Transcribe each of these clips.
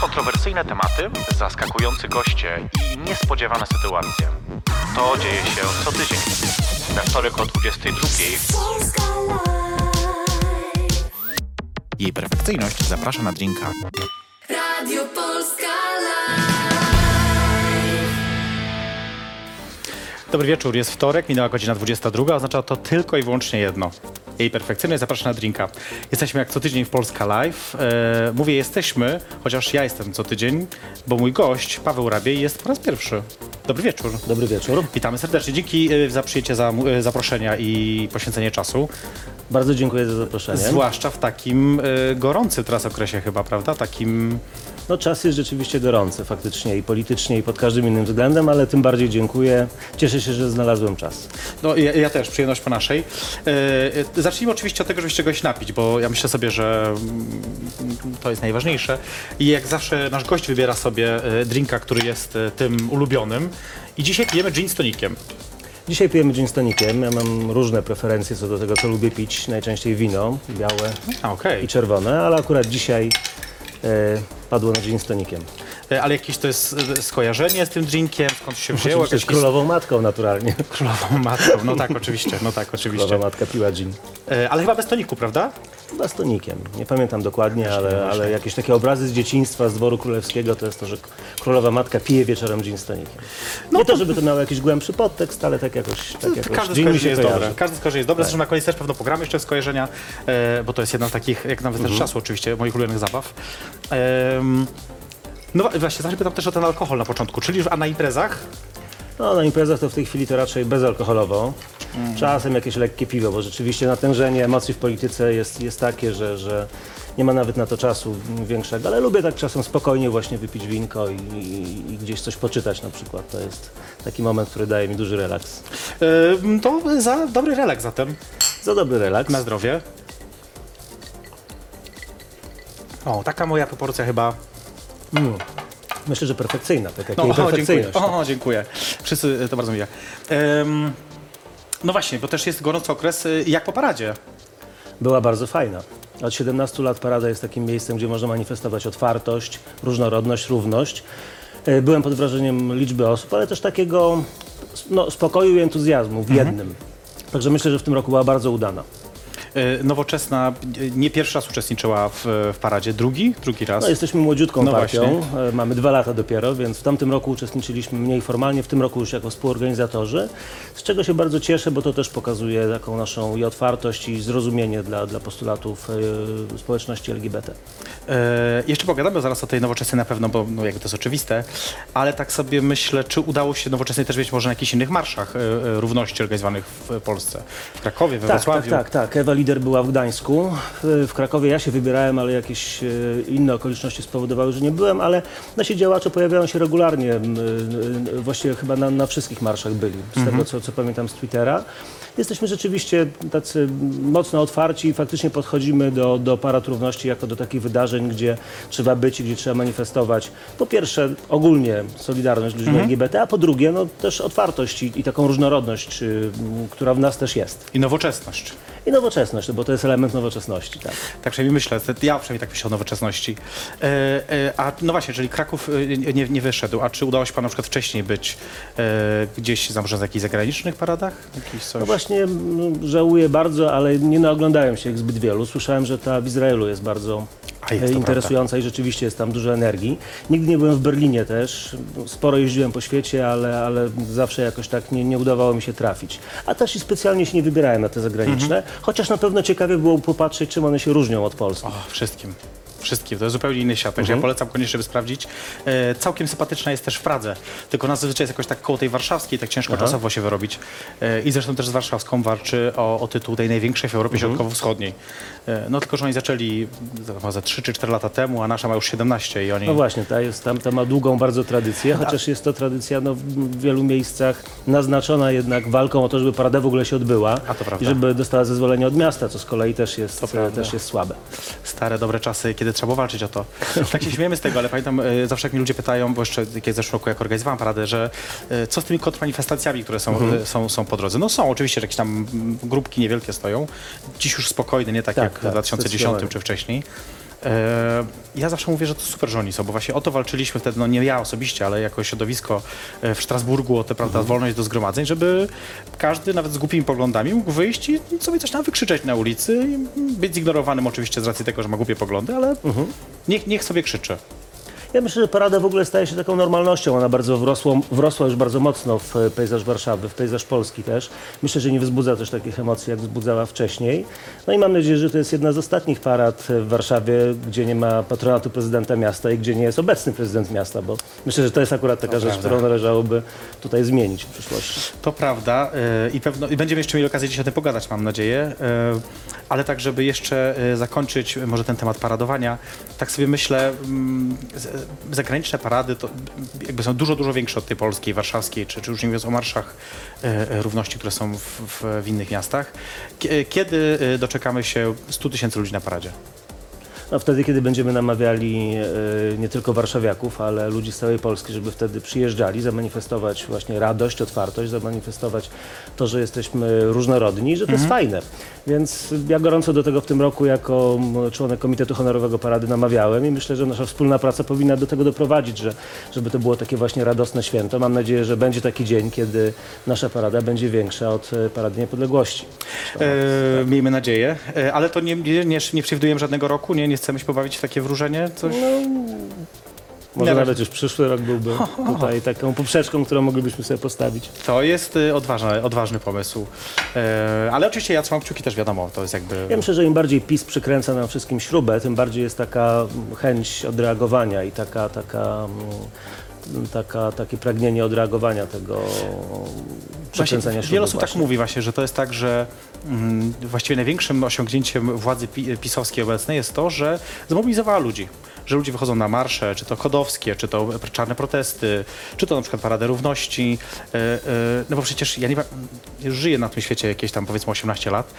Kontrowersyjne tematy, zaskakujący goście i niespodziewane sytuacje. To dzieje się co tydzień. We wtorek o 22. Polska Live. Jej perfekcyjność zaprasza na drinka. Dobry wieczór, jest wtorek, minęła godzina 22, oznacza to tylko i wyłącznie jedno. Jej perfekcyjność zaprasza na drinka. Jesteśmy jak co tydzień w Polska Live. E, mówię jesteśmy, chociaż ja jestem co tydzień, bo mój gość, Paweł Rabiej, jest po raz pierwszy. Dobry wieczór. Dobry wieczór. Witamy serdecznie. Dzięki e, za przyjęcie za, e, zaproszenia i poświęcenie czasu. Bardzo dziękuję za zaproszenie. Zwłaszcza w takim e, gorącym teraz okresie chyba, prawda? Takim... No, czas jest rzeczywiście gorący faktycznie i politycznie i pod każdym innym względem, ale tym bardziej dziękuję. Cieszę się, że znalazłem czas. No ja, ja też, przyjemność po naszej. E, zacznijmy oczywiście od tego, żebyście czegoś napić, bo ja myślę sobie, że mm, to jest najważniejsze. I jak zawsze nasz gość wybiera sobie e, drinka, który jest e, tym ulubionym. I dzisiaj pijemy gin z tonikiem. Dzisiaj pijemy gin z tonikiem. Ja mam różne preferencje co do tego, co lubię pić. Najczęściej wino, białe A, okej. i czerwone, ale akurat dzisiaj padło na gin z tonikiem. E, Ale jakieś to jest e, skojarzenie z tym drinkiem? Skąd się wzięło? Oczywiście z Jakieś królową matką naturalnie. królową matką. No tak, oczywiście. No tak, oczywiście. Królowa matka piła gin. E, Ale chyba bez toniku, prawda? Chyba z tonikiem. Nie pamiętam dokładnie, ale, ale jakieś takie obrazy z dzieciństwa, z dworu królewskiego to jest to, że królowa matka pije wieczorem gin z tonikiem. Nie to, żeby to miało jakiś głębszy podtekst, ale tak jakoś, tak jakoś Każde gin mi się jest kojarzy. dobre. Każde skojarzenie jest dobre. Zresztą na koniec też pewno pogramy jeszcze skojarzenia, bo to jest jedna z takich, jak nam wystarczy czasu oczywiście, moich ulubionych zabaw. Em, no właśnie, zawsze pytam też o ten alkohol na początku, czyli a na imprezach? No, na imprezach to w tej chwili to raczej bezalkoholowo. Czasem jakieś lekkie piwo, bo rzeczywiście natężenie emocji w polityce jest, jest takie, że, że nie ma nawet na to czasu większego, ale lubię tak czasem spokojnie właśnie wypić winko i, i, i gdzieś coś poczytać na przykład. To jest taki moment, który daje mi duży relaks. To za dobry relaks zatem, Za dobry relaks. na zdrowie. O, taka moja proporcja chyba. Myślę, że perfekcyjna, tak jak No, jej o, dziękuję. perfekcyjność. O, dziękuję. Wszyscy e, to bardzo miło. Em, no właśnie, bo też jest gorący okres, e, jak po paradzie. była bardzo fajna. Od 17 lat Parada jest takim miejscem, gdzie można manifestować otwartość, różnorodność, równość. E, Byłem pod wrażeniem liczby osób, ale też takiego no, spokoju i entuzjazmu w jednym. Także myślę, że w tym roku była bardzo udana. E, Nowoczesna e, nie pierwszy raz uczestniczyła w, w paradzie, drugi? Drugi raz. No, jesteśmy młodziutką No partią, e, mamy dwa lata dopiero, więc w tamtym roku uczestniczyliśmy mniej formalnie, w tym roku już jako współorganizatorzy, z czego się bardzo cieszę, bo to też pokazuje taką naszą i otwartość i zrozumienie dla, dla postulatów społeczności LGBT. E, jeszcze pogadamy zaraz o tej nowoczesnej na pewno, bo no, jakby to jest oczywiste, ale tak sobie myślę, czy udało się nowoczesnej też być może na jakichś innych marszach e, e, równości organizowanych w Polsce? W Krakowie, we Tak, tak, Wrocławiu? tak, tak. Ewa Lider była w Gdańsku. W, Krakowie ja się wybierałem, ale jakieś e, inne okoliczności spowodowały, że nie byłem, ale nasi działacze pojawiają się regularnie. e, e, Właściwie chyba na, na wszystkich marszach byli, z tego co, co pamiętam z Twittera. Jesteśmy rzeczywiście tacy mocno otwarci i faktycznie podchodzimy do, do Parad Równości jako do takich wydarzeń, gdzie trzeba być i gdzie trzeba manifestować po pierwsze ogólnie solidarność ludzi LGBT, a po drugie no, też otwartość i, i taką różnorodność, y, która w nas też jest. I nowoczesność. I nowoczesność, no bo to jest element nowoczesności, tak. Tak przynajmniej myślę, ja przynajmniej tak myślę o nowoczesności. E, e, a no właśnie, czyli Kraków e, nie, nie wyszedł, a czy udało się Panu na przykład wcześniej być e, gdzieś za- może jakichś zagranicznych paradach? Jakiś coś? No właśnie mm, żałuję bardzo, ale nie naoglądałem się ich zbyt wielu. Słyszałem, że ta w Izraelu jest bardzo jest, e, interesująca i rzeczywiście jest tam dużo energii. Nigdy nie byłem w Berlinie też. Sporo jeździłem po świecie, ale, ale zawsze jakoś tak nie, nie udawało mi się trafić. A też i specjalnie się nie wybierałem na te zagraniczne, Mhm. chociaż na pewno ciekawie było popatrzeć, czym one się różnią od Polski. O, wszystkim. Wszystkim. To jest zupełnie inny świat, także ja polecam koniecznie, by sprawdzić. E, całkiem sympatyczna jest też w Pradze, tylko nas zazwyczaj jest jakoś tak koło tej warszawskiej, tak ciężko czasowo się wyrobić. E, I zresztą też z warszawską walczy o, o tytuł tej największej w Europie Środkowo-Wschodniej. E, no tylko, że oni zaczęli za, za 3 czy 4 lata temu, a nasza ma już 17 i oni... No właśnie, ta, jest, tam, ta ma długą bardzo tradycję, chociaż jest to tradycja no, w wielu miejscach naznaczona jednak walką o to, żeby parada w ogóle się odbyła A to prawda. i żeby dostała zezwolenie od miasta, co z kolei też jest, też jest słabe. Stare, dobre czasy, kiedy trzeba było walczyć o to. Tak się śmiejemy z tego, ale pamiętam, e, zawsze jak mi ludzie pytają, bo jeszcze kiedy w zeszłym roku, jak organizowałem paradę, że e, co z tymi kontrmanifestacjami, które są, Mhm. e, są, są po drodze? No są, oczywiście, że jakieś tam mm, grupki niewielkie stoją. Dziś już spokojne, nie tak, Tak, jak w tak, 2010 zdecydowanie. czy wcześniej. E, ja zawsze mówię, że to super, że oni są, bo właśnie o to walczyliśmy wtedy, no nie ja osobiście, ale jako środowisko e, w Strasburgu o tę prawda, wolność do zgromadzeń, żeby każdy, nawet z głupimi poglądami, mógł wyjść i sobie coś tam wykrzyczeć na ulicy i być zignorowanym oczywiście z racji tego, że ma głupie poglądy, ale niech, niech sobie krzyczy. Ja myślę, że parada w ogóle staje się taką normalnością. Ona bardzo wrosła, wrosła już bardzo mocno w e, pejzaż Warszawy, w pejzaż Polski też. Myślę, że nie wzbudza też takich emocji, jak wzbudzała wcześniej. No i mam nadzieję, że to jest jedna z ostatnich parad w Warszawie, gdzie nie ma patronatu prezydenta miasta i gdzie nie jest obecny prezydent miasta, bo myślę, że to jest akurat taka rzecz, prawda. którą należałoby tutaj zmienić w przyszłości. To prawda e, i pewno i będziemy jeszcze mieli okazję dziś o tym pogadać, mam nadzieję. E, Ale tak, żeby jeszcze e, zakończyć e, może ten temat paradowania, tak sobie myślę, mm, zagraniczne parady to jakby są dużo, dużo większe od tej polskiej, warszawskiej, czy, czy już nie mówiąc o marszach e, e, równości, które są w, w, w innych miastach. Kie- Kiedy e, doczekamy się 100 tysięcy ludzi na paradzie? No wtedy, kiedy będziemy namawiali e, nie tylko warszawiaków, ale ludzi z całej Polski, żeby wtedy przyjeżdżali, zamanifestować właśnie radość, otwartość, zamanifestować to, że jesteśmy różnorodni i że to jest fajne. Więc ja gorąco do tego w tym roku jako członek Komitetu Honorowego Parady namawiałem i myślę, że nasza wspólna praca powinna do tego doprowadzić, że, żeby to było takie właśnie radosne święto. Mam nadzieję, że będzie taki dzień, kiedy nasza parada będzie większa od e, Parady Niepodległości. E, miejmy nadzieję, ale to nie, nie, nie, nie przewidujemy żadnego roku, nie, nie chcemy się pobawić w takie wróżenie, coś? Może Nie, nawet już przyszły rok byłby tutaj taką poprzeczką, którą moglibyśmy sobie postawić. To jest y, odważny, odważny pomysł. E, ale oczywiście ja trzymam kciuki też wiadomo, to jest jakby... Ja myślę, że im bardziej PiS przykręca nam wszystkim śrubę, tym bardziej jest taka chęć odreagowania i taka, taka, mm, taka, takie pragnienie odreagowania tego przekręcania Właśnie, śruby. wiele osób tak właśnie. mówi właśnie, że to jest tak, że właściwie największym osiągnięciem władzy pi pisowskiej obecnej jest to, że zmobilizowała ludzi. Że ludzie wychodzą na marsze, czy to kodowskie, czy to czarne protesty, czy to na przykład Paradę Równości. E, e, no bo przecież ja nie, żyję na tym świecie jakieś tam powiedzmy 18 lat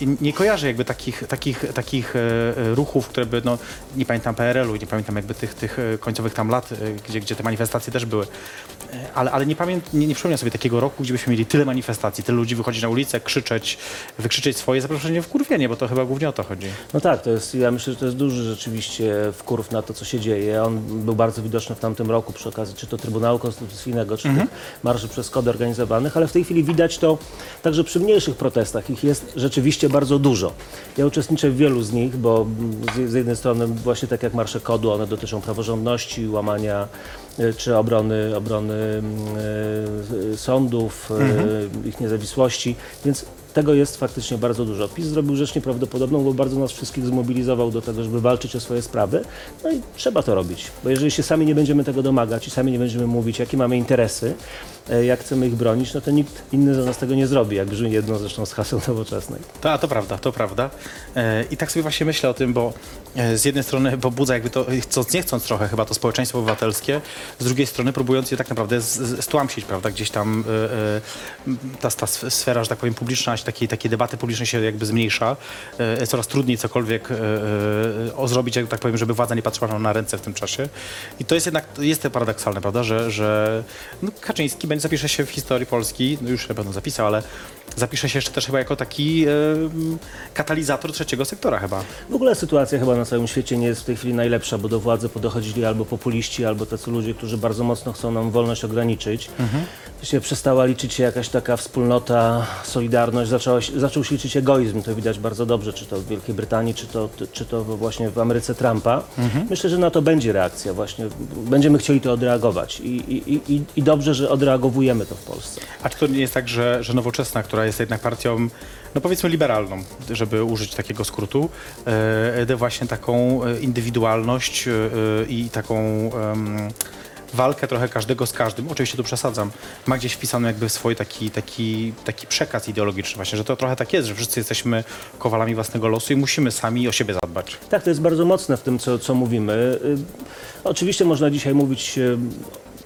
i nie kojarzę jakby takich, takich, takich e, ruchów, które by, no nie pamiętam PRL-u, nie pamiętam jakby tych, tych końcowych tam lat, gdzie, gdzie te manifestacje też były. E, Ale, ale nie, pamię, nie, nie przypominam sobie takiego roku, gdzie byśmy mieli tyle manifestacji, tyle ludzi wychodzić na ulicę, krzyczeć, wykrzyczeć swoje zaproszenie w kurwienie, bo to chyba głównie o to chodzi. No tak, to jest, ja myślę, że to jest duży rzeczywiście wkurw na to, co się dzieje. On był bardzo widoczny w tamtym roku przy okazji czy to Trybunału Konstytucyjnego, czy tych marszy przez kody organizowanych, ale w tej chwili widać to także przy mniejszych protestach. Ich jest rzeczywiście bardzo dużo. Ja uczestniczę w wielu z nich, bo z, z jednej strony właśnie tak jak marsze kodu, one dotyczą praworządności, łamania y, czy obrony, obrony sądów, y, ich niezawisłości, więc tego jest faktycznie bardzo dużo. PiS zrobił rzecz nieprawdopodobną, bo bardzo nas wszystkich zmobilizował do tego, żeby walczyć o swoje sprawy. No i trzeba to robić, bo jeżeli się sami nie będziemy tego domagać i sami nie będziemy mówić, jakie mamy interesy, e, jak chcemy ich bronić, no to nikt inny za nas tego nie zrobi, jak brzmi jedno zresztą z haseł nowoczesnej. To, to prawda, to prawda. E, I tak sobie właśnie myślę o tym, bo e, z jednej strony pobudza jakby to, chcąc nie chcąc trochę chyba to społeczeństwo obywatelskie, z drugiej strony próbując je tak naprawdę stłamsić, prawda, gdzieś tam ta, ta sf- sfera, że tak powiem, publiczna, takiej, takiej debaty publicznej się jakby zmniejsza. E, coraz trudniej cokolwiek e, e, zrobić, jak tak powiem, żeby władza nie patrzyła nam na ręce w tym czasie. I to jest jednak, jest to paradoksalne, prawda, że, że no, Kaczyński będzie zapisze się w historii Polski, no już na pewno zapisał, ale zapisze się jeszcze też chyba jako taki e, katalizator trzeciego sektora chyba. W ogóle sytuacja chyba na całym świecie nie jest w tej chwili najlepsza, bo do władzy podochodzili albo populiści, albo tacy ludzie, którzy bardzo mocno chcą nam wolność ograniczyć. Się przestała liczyć się jakaś taka wspólnota, solidarność, zaczęła się, zaczął się liczyć egoizm, to widać bardzo dobrze, czy to w Wielkiej Brytanii, czy to, czy to właśnie w Ameryce Trumpa. Myślę, że na to będzie reakcja właśnie, będziemy chcieli to odreagować i, i, i, i dobrze, że odreagowujemy to w Polsce. A czy to nie jest tak, że, że Nowoczesna, która jest jednak partią, no powiedzmy liberalną, żeby użyć takiego skrótu, e, właśnie taką e, indywidualność e, e, i taką walkę trochę każdego z każdym, oczywiście tu przesadzam, ma gdzieś wpisany jakby swój taki, taki, taki przekaz ideologiczny właśnie, że to trochę tak jest, że wszyscy jesteśmy kowalami własnego losu i musimy sami o siebie zadbać. Tak, to jest bardzo mocne w tym, co, co mówimy. Y, Oczywiście można dzisiaj mówić y,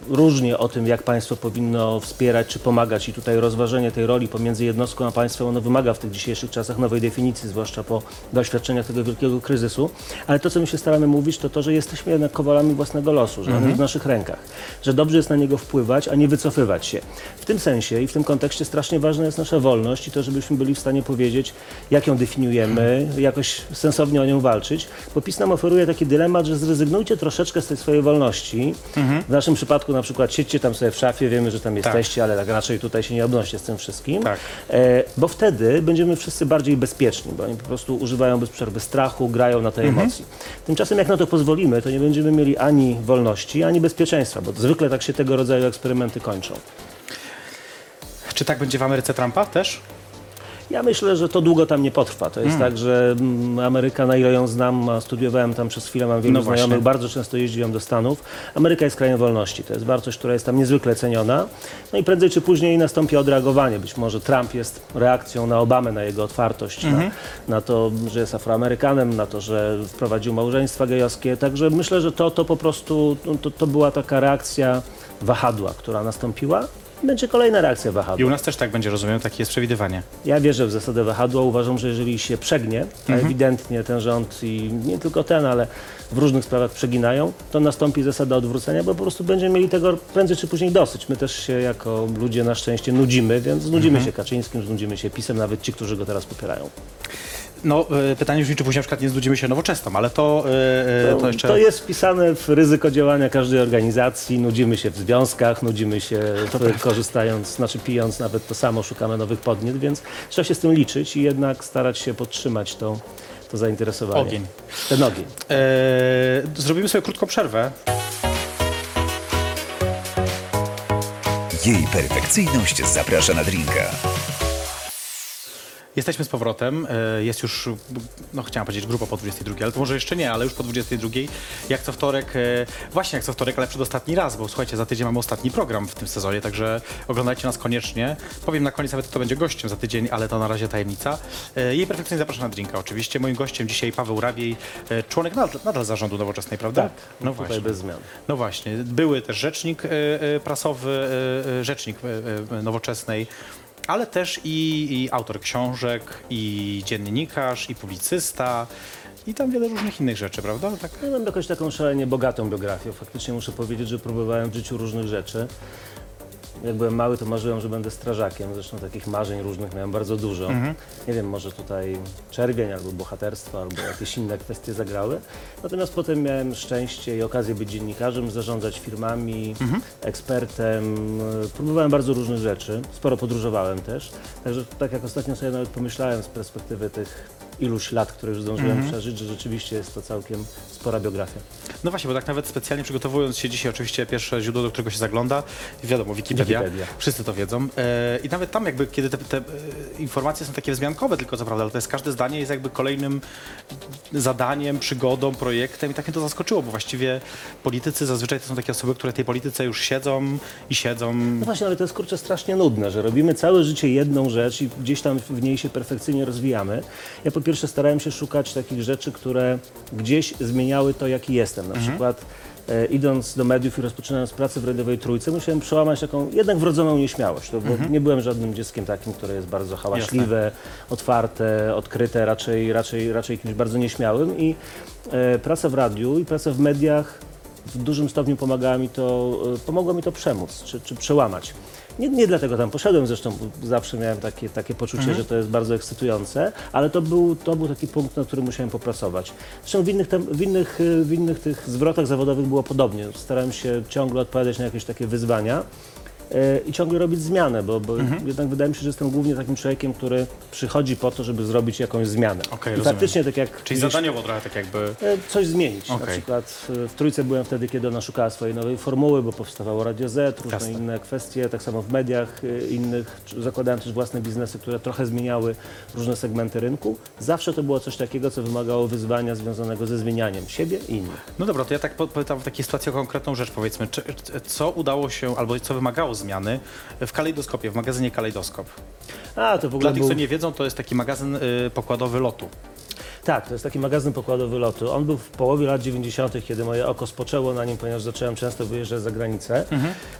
różnie o tym, jak państwo powinno wspierać czy pomagać i tutaj rozważenie tej roli pomiędzy jednostką a państwem, ono wymaga w tych dzisiejszych czasach nowej definicji, zwłaszcza po doświadczeniach tego wielkiego kryzysu. Ale to, co my się staramy mówić, to to, że jesteśmy jednak kowalami własnego losu, że on jest w naszych rękach, że dobrze jest na niego wpływać, a nie wycofywać się. W tym sensie i w tym kontekście strasznie ważna jest nasza wolność i to, żebyśmy byli w stanie powiedzieć, jak ją definiujemy, jakoś sensownie o nią walczyć, bo PiS nam oferuje taki dylemat, że zrezygnujcie troszeczkę z tej swojej wolności. W naszym przypadku na przykład siedźcie tam sobie w szafie, wiemy, że tam jesteście, ale tak raczej tutaj się nie obnoście z tym wszystkim, Tak. e, bo wtedy będziemy wszyscy bardziej bezpieczni, bo oni po prostu używają bez przerwy strachu, grają na tej emocji. Tymczasem jak na to pozwolimy, to nie będziemy mieli ani wolności, ani bezpieczeństwa, bo zwykle tak się tego rodzaju eksperymenty kończą. Czy tak będzie w Ameryce Trumpa też? Ja myślę, że to długo tam nie potrwa. To jest tak, że mm, Ameryka, na ile ją znam, a studiowałem tam przez chwilę, mam wielu No właśnie. znajomych, bardzo często jeździłem do Stanów. Ameryka jest krajem wolności. To jest wartość, która jest tam niezwykle ceniona. No i prędzej czy później nastąpi odreagowanie. Być może Trump jest reakcją na Obamę, na jego otwartość, na, na to, że jest Afroamerykanem, na to, że wprowadził małżeństwa gejowskie. Także myślę, że to, to po prostu no, to, to była taka reakcja wahadła, która nastąpiła. Będzie kolejna reakcja I wahadła. u nas też tak będzie, rozumiem, takie jest przewidywanie. Ja wierzę w zasadę wahadła. Uważam, że jeżeli się przegnie, a Mhm. ewidentnie ten rząd i nie tylko ten, ale w różnych sprawach przeginają, to nastąpi zasada odwrócenia, bo po prostu będziemy mieli tego prędzej czy później dosyć. My też się jako ludzie na szczęście nudzimy, więc znudzimy Mhm. się Kaczyńskim, znudzimy się PiSem, nawet ci, którzy go teraz popierają. No, e, pytanie brzmi, czy później na przykład nie znudzimy się nowoczesną, ale to, e, e, to jeszcze... To jest wpisane w ryzyko działania każdej organizacji. Nudzimy się w związkach, nudzimy się w, korzystając, znaczy pijąc nawet to samo, szukamy nowych podniet, więc trzeba się z tym liczyć i jednak starać się podtrzymać to, to zainteresowanie. Ogień. Ten ogień. E, zrobimy sobie krótką przerwę. Jej perfekcyjność zaprasza na drinka. Jesteśmy z powrotem. E, Jest już, no chciałem powiedzieć grupa po 22, ale to może jeszcze nie, ale już po 22. Jak co wtorek, e, właśnie jak co wtorek, ale przedostatni raz, bo słuchajcie, za tydzień mamy ostatni program w tym sezonie, także oglądajcie nas koniecznie. Powiem na koniec nawet, kto będzie gościem za tydzień, ale to na razie tajemnica. E, Jej perfekcyjnie zapraszam na drinka oczywiście. Moim gościem dzisiaj Paweł Rawiej, członek nadal, nadal zarządu nowoczesnej, prawda? Tak, no tutaj właśnie. bez zmian. No właśnie, były też rzecznik prasowy, rzecznik nowoczesnej, ale też i, i autor książek, i dziennikarz, i publicysta, i tam wiele różnych innych rzeczy, prawda? Tak. Ja mam jakąś taką szalenie bogatą biografię. Faktycznie muszę powiedzieć, że próbowałem w życiu różnych rzeczy. Jak byłem mały, to marzyłem, że będę strażakiem. Zresztą takich marzeń różnych miałem bardzo dużo. Nie wiem, może tutaj czerwień albo bohaterstwo, albo jakieś inne kwestie zagrały. Natomiast potem miałem szczęście i okazję być dziennikarzem, zarządzać firmami, ekspertem. Próbowałem bardzo różnych rzeczy. Sporo podróżowałem też. Także tak jak ostatnio sobie nawet pomyślałem z perspektywy tych iluś lat, które już zdążyłem przeżyć, że rzeczywiście jest to całkiem spora biografia. No właśnie, bo tak nawet specjalnie przygotowując się dzisiaj, oczywiście pierwsze źródło, do którego się zagląda, wiadomo, Wikipedia. Wikipedia. Wszyscy to wiedzą. E, I nawet tam jakby, kiedy te, te e, informacje są takie wzmiankowe tylko co prawda, ale to jest każde zdanie jest jakby kolejnym zadaniem, przygodą, projektem i tak mnie to zaskoczyło, bo właściwie politycy zazwyczaj to są takie osoby, które w tej polityce już siedzą i siedzą. No właśnie, ale to jest kurczę strasznie nudne, że robimy całe życie jedną rzecz i gdzieś tam w niej się perfekcyjnie rozwijamy. Ja po pierwsze starałem się szukać takich rzeczy, które gdzieś zmieniały to, jaki jestem. Na przykład e, idąc do mediów i rozpoczynając pracę w radiowej trójce, musiałem przełamać taką jednak wrodzoną nieśmiałość. To, bo Nie byłem żadnym dzieckiem takim, które jest bardzo hałaśliwe, otwarte, odkryte, raczej, raczej, raczej kimś bardzo nieśmiałym i e, praca w radiu i praca w mediach w dużym stopniu pomagała mi to, e, pomogło mi to przemóc, czy, czy przełamać. Nie, nie dlatego tam poszedłem, zresztą zawsze miałem takie, takie poczucie, że to jest bardzo ekscytujące, ale to był, to był taki punkt, na którym musiałem popracować. Zresztą w innych, tem, w, innych, w innych tych zwrotach zawodowych było podobnie. Starałem się ciągle odpowiadać na jakieś takie wyzwania i ciągle robić zmianę, bo, bo jednak wydaje mi się, że jestem głównie takim człowiekiem, który przychodzi po to, żeby zrobić jakąś zmianę. Okej, I faktycznie tak jak Czyli gdzieś- zadaniowo trochę tak jakby. E, coś zmienić. Na Okej. przykład w Trójce byłem wtedy, kiedy ona szukała swojej nowej formuły, bo powstawało Radio Z, różne Jasne. inne kwestie, tak samo w mediach e, innych. Zakładałem też własne biznesy, które trochę zmieniały różne segmenty rynku. Zawsze to było coś takiego, co wymagało wyzwania związanego ze zmienianiem siebie i innych. No dobra, to ja tak pytam w takiej sytuacji o konkretną rzecz, powiedzmy. Czy, co udało się, albo co wymagało zmiany w kalejdoskopie, w magazynie Kalejdoskop? A, to w ogóle Dla tych, był... co nie wiedzą, to jest taki magazyn y, pokładowy lotu. Tak, to jest taki magazyn pokładowy lotu. On był w połowie lat 90., kiedy moje oko spoczęło na nim, ponieważ zacząłem często wyjeżdżać za granicę.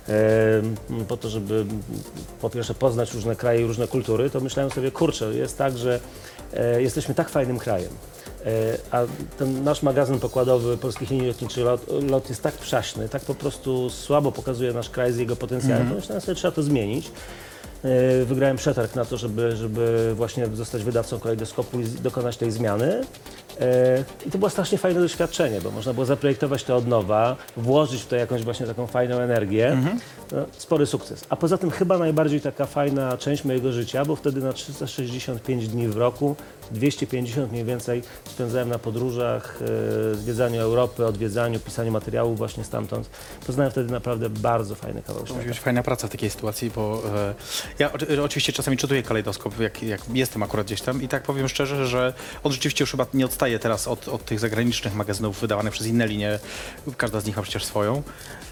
E, po to, żeby po pierwsze poznać różne kraje i różne kultury, to myślałem sobie, kurczę, jest tak, że e, jesteśmy tak fajnym krajem. E, A ten nasz magazyn pokładowy Polskich Linii Lotniczych lot, lot jest tak przaśny, tak po prostu słabo pokazuje nasz kraj z jego potencjałem. To myślałem sobie, trzeba to zmienić. E, Wygrałem przetarg na to, żeby, żeby właśnie zostać wydawcą kalejdoskopu i dokonać tej zmiany. E, I to było strasznie fajne doświadczenie, bo można było zaprojektować to od nowa, włożyć w to jakąś właśnie taką fajną energię. No, spory sukces. A poza tym chyba najbardziej taka fajna część mojego życia, bo wtedy na 365 dni w roku, 250 mniej więcej spędzałem na podróżach, e, zwiedzaniu Europy, odwiedzaniu, pisaniu materiałów właśnie stamtąd. Poznałem wtedy naprawdę bardzo fajny kawał To świata. musi być fajna praca w takiej sytuacji, bo e, ja o, oczywiście czasami czytuję kalejdoskop, jak, jak jestem akurat gdzieś tam i tak powiem szczerze, że on rzeczywiście już chyba nie odstaje teraz od, od tych zagranicznych magazynów wydawanych przez inne linie. Każda z nich ma przecież swoją.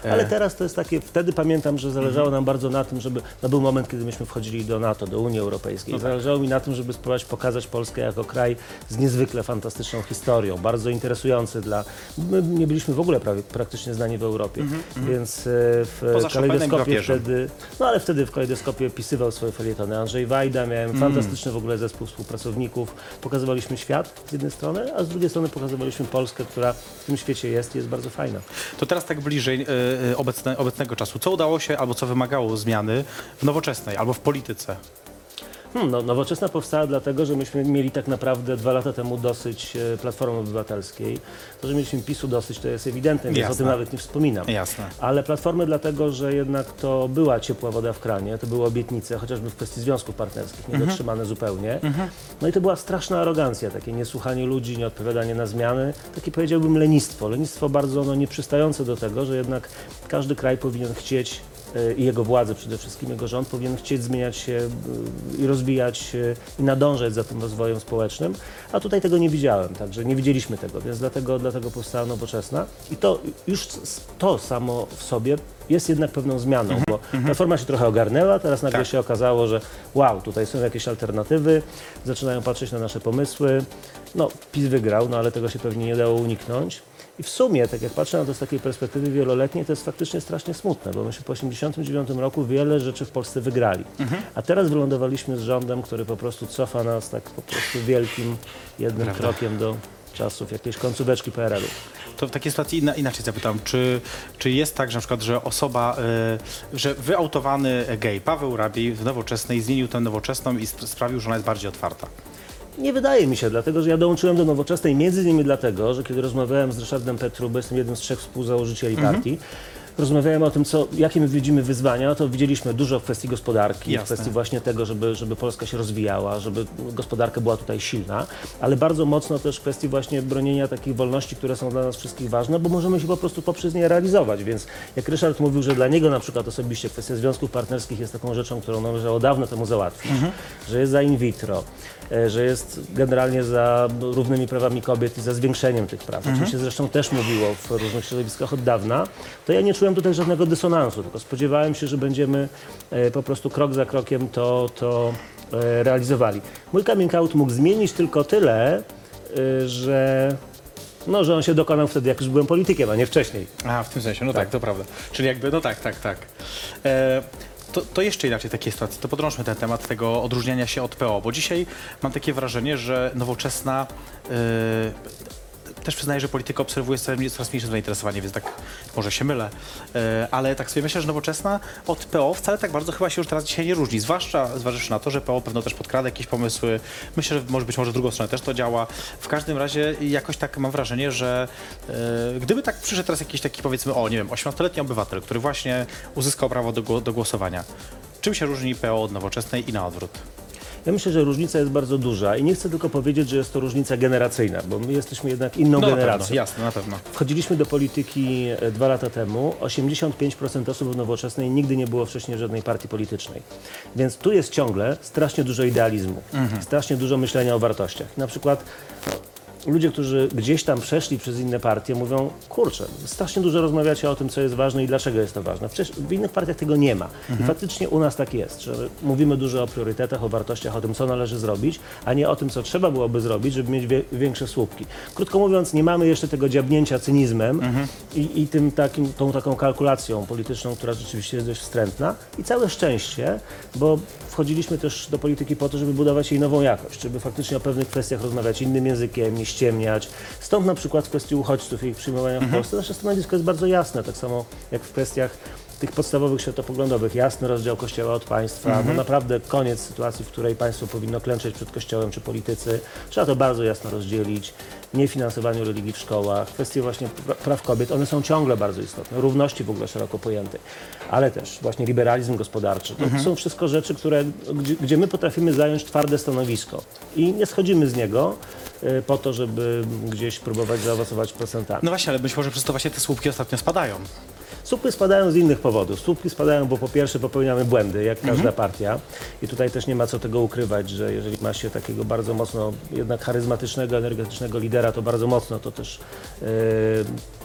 E, Ale teraz to jest takie, wtedy pamiętam, że zależało nam bardzo na tym, żeby, no był moment, kiedy myśmy wchodzili do NATO, do Unii Europejskiej. Zależało mi na tym, żeby spróbować pokazać Polskę jako kraj z niezwykle fantastyczną historią, bardzo interesujący dla, my nie byliśmy w ogóle prawie, praktycznie znani w Europie, więc e, w Poza Chopinem i kalejdoskopie wtedy, no ale wtedy w kalejdoskopie pisywał swoje felietony. Andrzej Wajda, miałem fantastyczny w ogóle zespół współpracowników, pokazywaliśmy świat z jednej strony, a z drugiej strony pokazywaliśmy Polskę, która w tym świecie jest i jest bardzo fajna. To teraz tak bliżej e, e, obecne, obecnego czasu. Co udało się albo co wymagało zmiany w nowoczesnej albo w polityce? Hmm, no, nowoczesna powstała dlatego, że myśmy mieli tak naprawdę dwa lata temu dosyć e, Platformy Obywatelskiej. To, że mieliśmy PiSu dosyć, to jest ewidentne, więc Jasne. o tym nawet nie wspominam. Jasne. Ale Platformy dlatego, że jednak to była ciepła woda w kranie, to były obietnice, chociażby w kwestii związków partnerskich, niedotrzymane zupełnie. No i to była straszna arogancja, takie niesłuchanie ludzi, nieodpowiadanie na zmiany, takie powiedziałbym lenistwo. Lenistwo bardzo no, nieprzystające do tego, że jednak każdy kraj powinien chcieć i jego władze, przede wszystkim jego rząd, powinien chcieć zmieniać się e, i rozwijać i nadążać za tym rozwojem społecznym, a tutaj tego nie widziałem, także nie widzieliśmy tego, więc dlatego, dlatego powstała nowoczesna. I to już to samo w sobie jest jednak pewną zmianą, bo Platforma się trochę ogarnęła, teraz nagle Tak. się okazało, że wow, tutaj są jakieś alternatywy, zaczynają patrzeć na nasze pomysły. No, PiS wygrał, no ale tego się pewnie nie dało uniknąć. I w sumie, tak jak patrzę na to z takiej perspektywy wieloletniej, to jest faktycznie strasznie smutne, bo myśmy po 1989 roku wiele rzeczy w Polsce wygrali. A teraz wylądowaliśmy z rządem, który po prostu cofa nas tak po prostu wielkim jednym Prawda. krokiem do czasów jakiejś końcóweczki PRL-u. To w takiej sytuacji inna, inaczej zapytam, czy, czy jest tak, że na przykład, że osoba, y, że wyautowany gej Paweł Rabi w nowoczesnej zmienił tę nowoczesną i sp- sprawił, że ona jest bardziej otwarta? Nie wydaje mi się, dlatego że ja dołączyłem do Nowoczesnej między innymi dlatego, że kiedy rozmawiałem z Ryszardem Petru, bo jestem jednym z trzech współzałożycieli partii, rozmawiałem o tym, co, jakie my widzimy wyzwania, to widzieliśmy dużo w kwestii gospodarki, Jasne. w kwestii właśnie tego, żeby, żeby Polska się rozwijała, żeby gospodarka była tutaj silna, ale bardzo mocno też w kwestii właśnie bronienia takich wolności, które są dla nas wszystkich ważne, bo możemy się po prostu poprzez nie realizować, więc jak Ryszard mówił, że dla niego na przykład osobiście kwestia związków partnerskich jest taką rzeczą, którą należało dawno temu załatwić, że jest za in vitro, że jest generalnie za równymi prawami kobiet i za zwiększeniem tych praw, o czym się zresztą też mówiło w różnych środowiskach od dawna, to ja nie czułem tutaj żadnego dysonansu, tylko spodziewałem się, że będziemy e, po prostu krok za krokiem to, to e, realizowali. Mój coming out mógł zmienić tylko tyle, e, że, no, że on się dokonał wtedy, jak już byłem politykiem, a nie wcześniej. A, w tym sensie, no tak, to prawda. Czyli jakby, no tak, tak, tak. E, to, to jeszcze inaczej takiej sytuacji. To podrążmy ten temat tego odróżniania się od PO, bo dzisiaj mam takie wrażenie, że nowoczesna e, też przyznaję, że politykę obserwuję z coraz, coraz mniejszym zainteresowaniem, więc tak może się mylę. E, ale tak sobie myślę, że nowoczesna od PO wcale tak bardzo chyba się już teraz dzisiaj nie różni. Zwłaszcza zważywszy na to, że PO pewno też podkrada jakieś pomysły. Myślę, że może być może w drugą stronę też to działa. W każdym razie jakoś tak mam wrażenie, że e, gdyby tak przyszedł teraz jakiś taki powiedzmy, o nie wiem, 18-letni obywatel, który właśnie uzyskał prawo do, do głosowania. Czym się różni PO od nowoczesnej i na odwrót? Ja myślę, że różnica jest bardzo duża i nie chcę tylko powiedzieć, że jest to różnica generacyjna, bo my jesteśmy jednak inną No na pewno, generacją. jasne, na pewno. Wchodziliśmy do polityki e, dwa lata temu. 85% osób w nowoczesnej nigdy nie było wcześniej żadnej partii politycznej. Więc tu jest ciągle strasznie dużo idealizmu, strasznie dużo myślenia o wartościach. Na przykład ludzie, którzy gdzieś tam przeszli przez inne partie, mówią, kurczę, strasznie dużo rozmawiacie o tym, co jest ważne i dlaczego jest to ważne. Przecież w innych partiach tego nie ma. I faktycznie u nas tak jest, że mówimy dużo o priorytetach, o wartościach, o tym, co należy zrobić, a nie o tym, co trzeba byłoby zrobić, żeby mieć wie, większe słupki. Krótko mówiąc, nie mamy jeszcze tego dziabnięcia cynizmem i, i tym takim, tą taką kalkulacją polityczną, która rzeczywiście jest dość wstrętna. I całe szczęście, bo wchodziliśmy też do polityki po to, żeby budować jej nową jakość, żeby faktycznie o pewnych kwestiach rozmawiać innym językiem, nie ściemniać. Stąd na przykład w kwestii uchodźców i ich przyjmowania w Polsce nasze stanowisko jest bardzo jasne, tak samo jak w kwestiach tych podstawowych światopoglądowych, jasny rozdział Kościoła od państwa, no naprawdę koniec sytuacji, w której państwo powinno klęczeć przed Kościołem czy politycy. Trzeba to bardzo jasno rozdzielić. Niefinansowaniu religii w szkołach, kwestie właśnie pra- praw kobiet, one są ciągle bardzo istotne. Równości w ogóle szeroko pojętej, ale też właśnie liberalizm gospodarczy. To są wszystko rzeczy, które, gdzie, gdzie my potrafimy zająć twarde stanowisko i nie schodzimy z niego y, po to, żeby gdzieś próbować zaawansować procentami. No właśnie, ale być może przez to właśnie te słupki ostatnio spadają. Słupki spadają z innych powodów. Słupki spadają, bo po pierwsze popełniamy błędy, jak każda partia. I tutaj też nie ma co tego ukrywać, że jeżeli ma się takiego bardzo mocno, jednak charyzmatycznego, energetycznego lidera, to bardzo mocno to też e,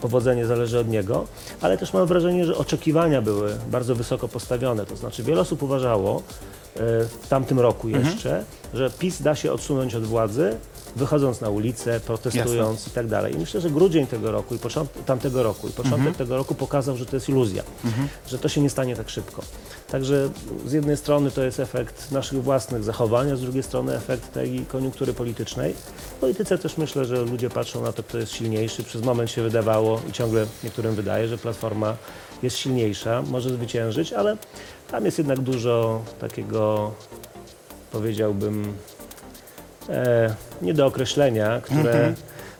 powodzenie zależy od niego. Ale też mam wrażenie, że oczekiwania były bardzo wysoko postawione. To znaczy wiele osób uważało e, w tamtym roku jeszcze, że PiS da się odsunąć od władzy, wychodząc na ulicę, protestując i tak dalej. I myślę, że grudzień tego roku i początek tamtego roku i początek tego roku pokazał, że to jest iluzja, że to się nie stanie tak szybko. Także z jednej strony to jest efekt naszych własnych zachowań, a z drugiej strony efekt tej koniunktury politycznej. W polityce też myślę, że ludzie patrzą na to, kto jest silniejszy. Przez moment się wydawało i ciągle niektórym wydaje, że Platforma jest silniejsza, może zwyciężyć, ale tam jest jednak dużo takiego, powiedziałbym, e, nie do określenia, które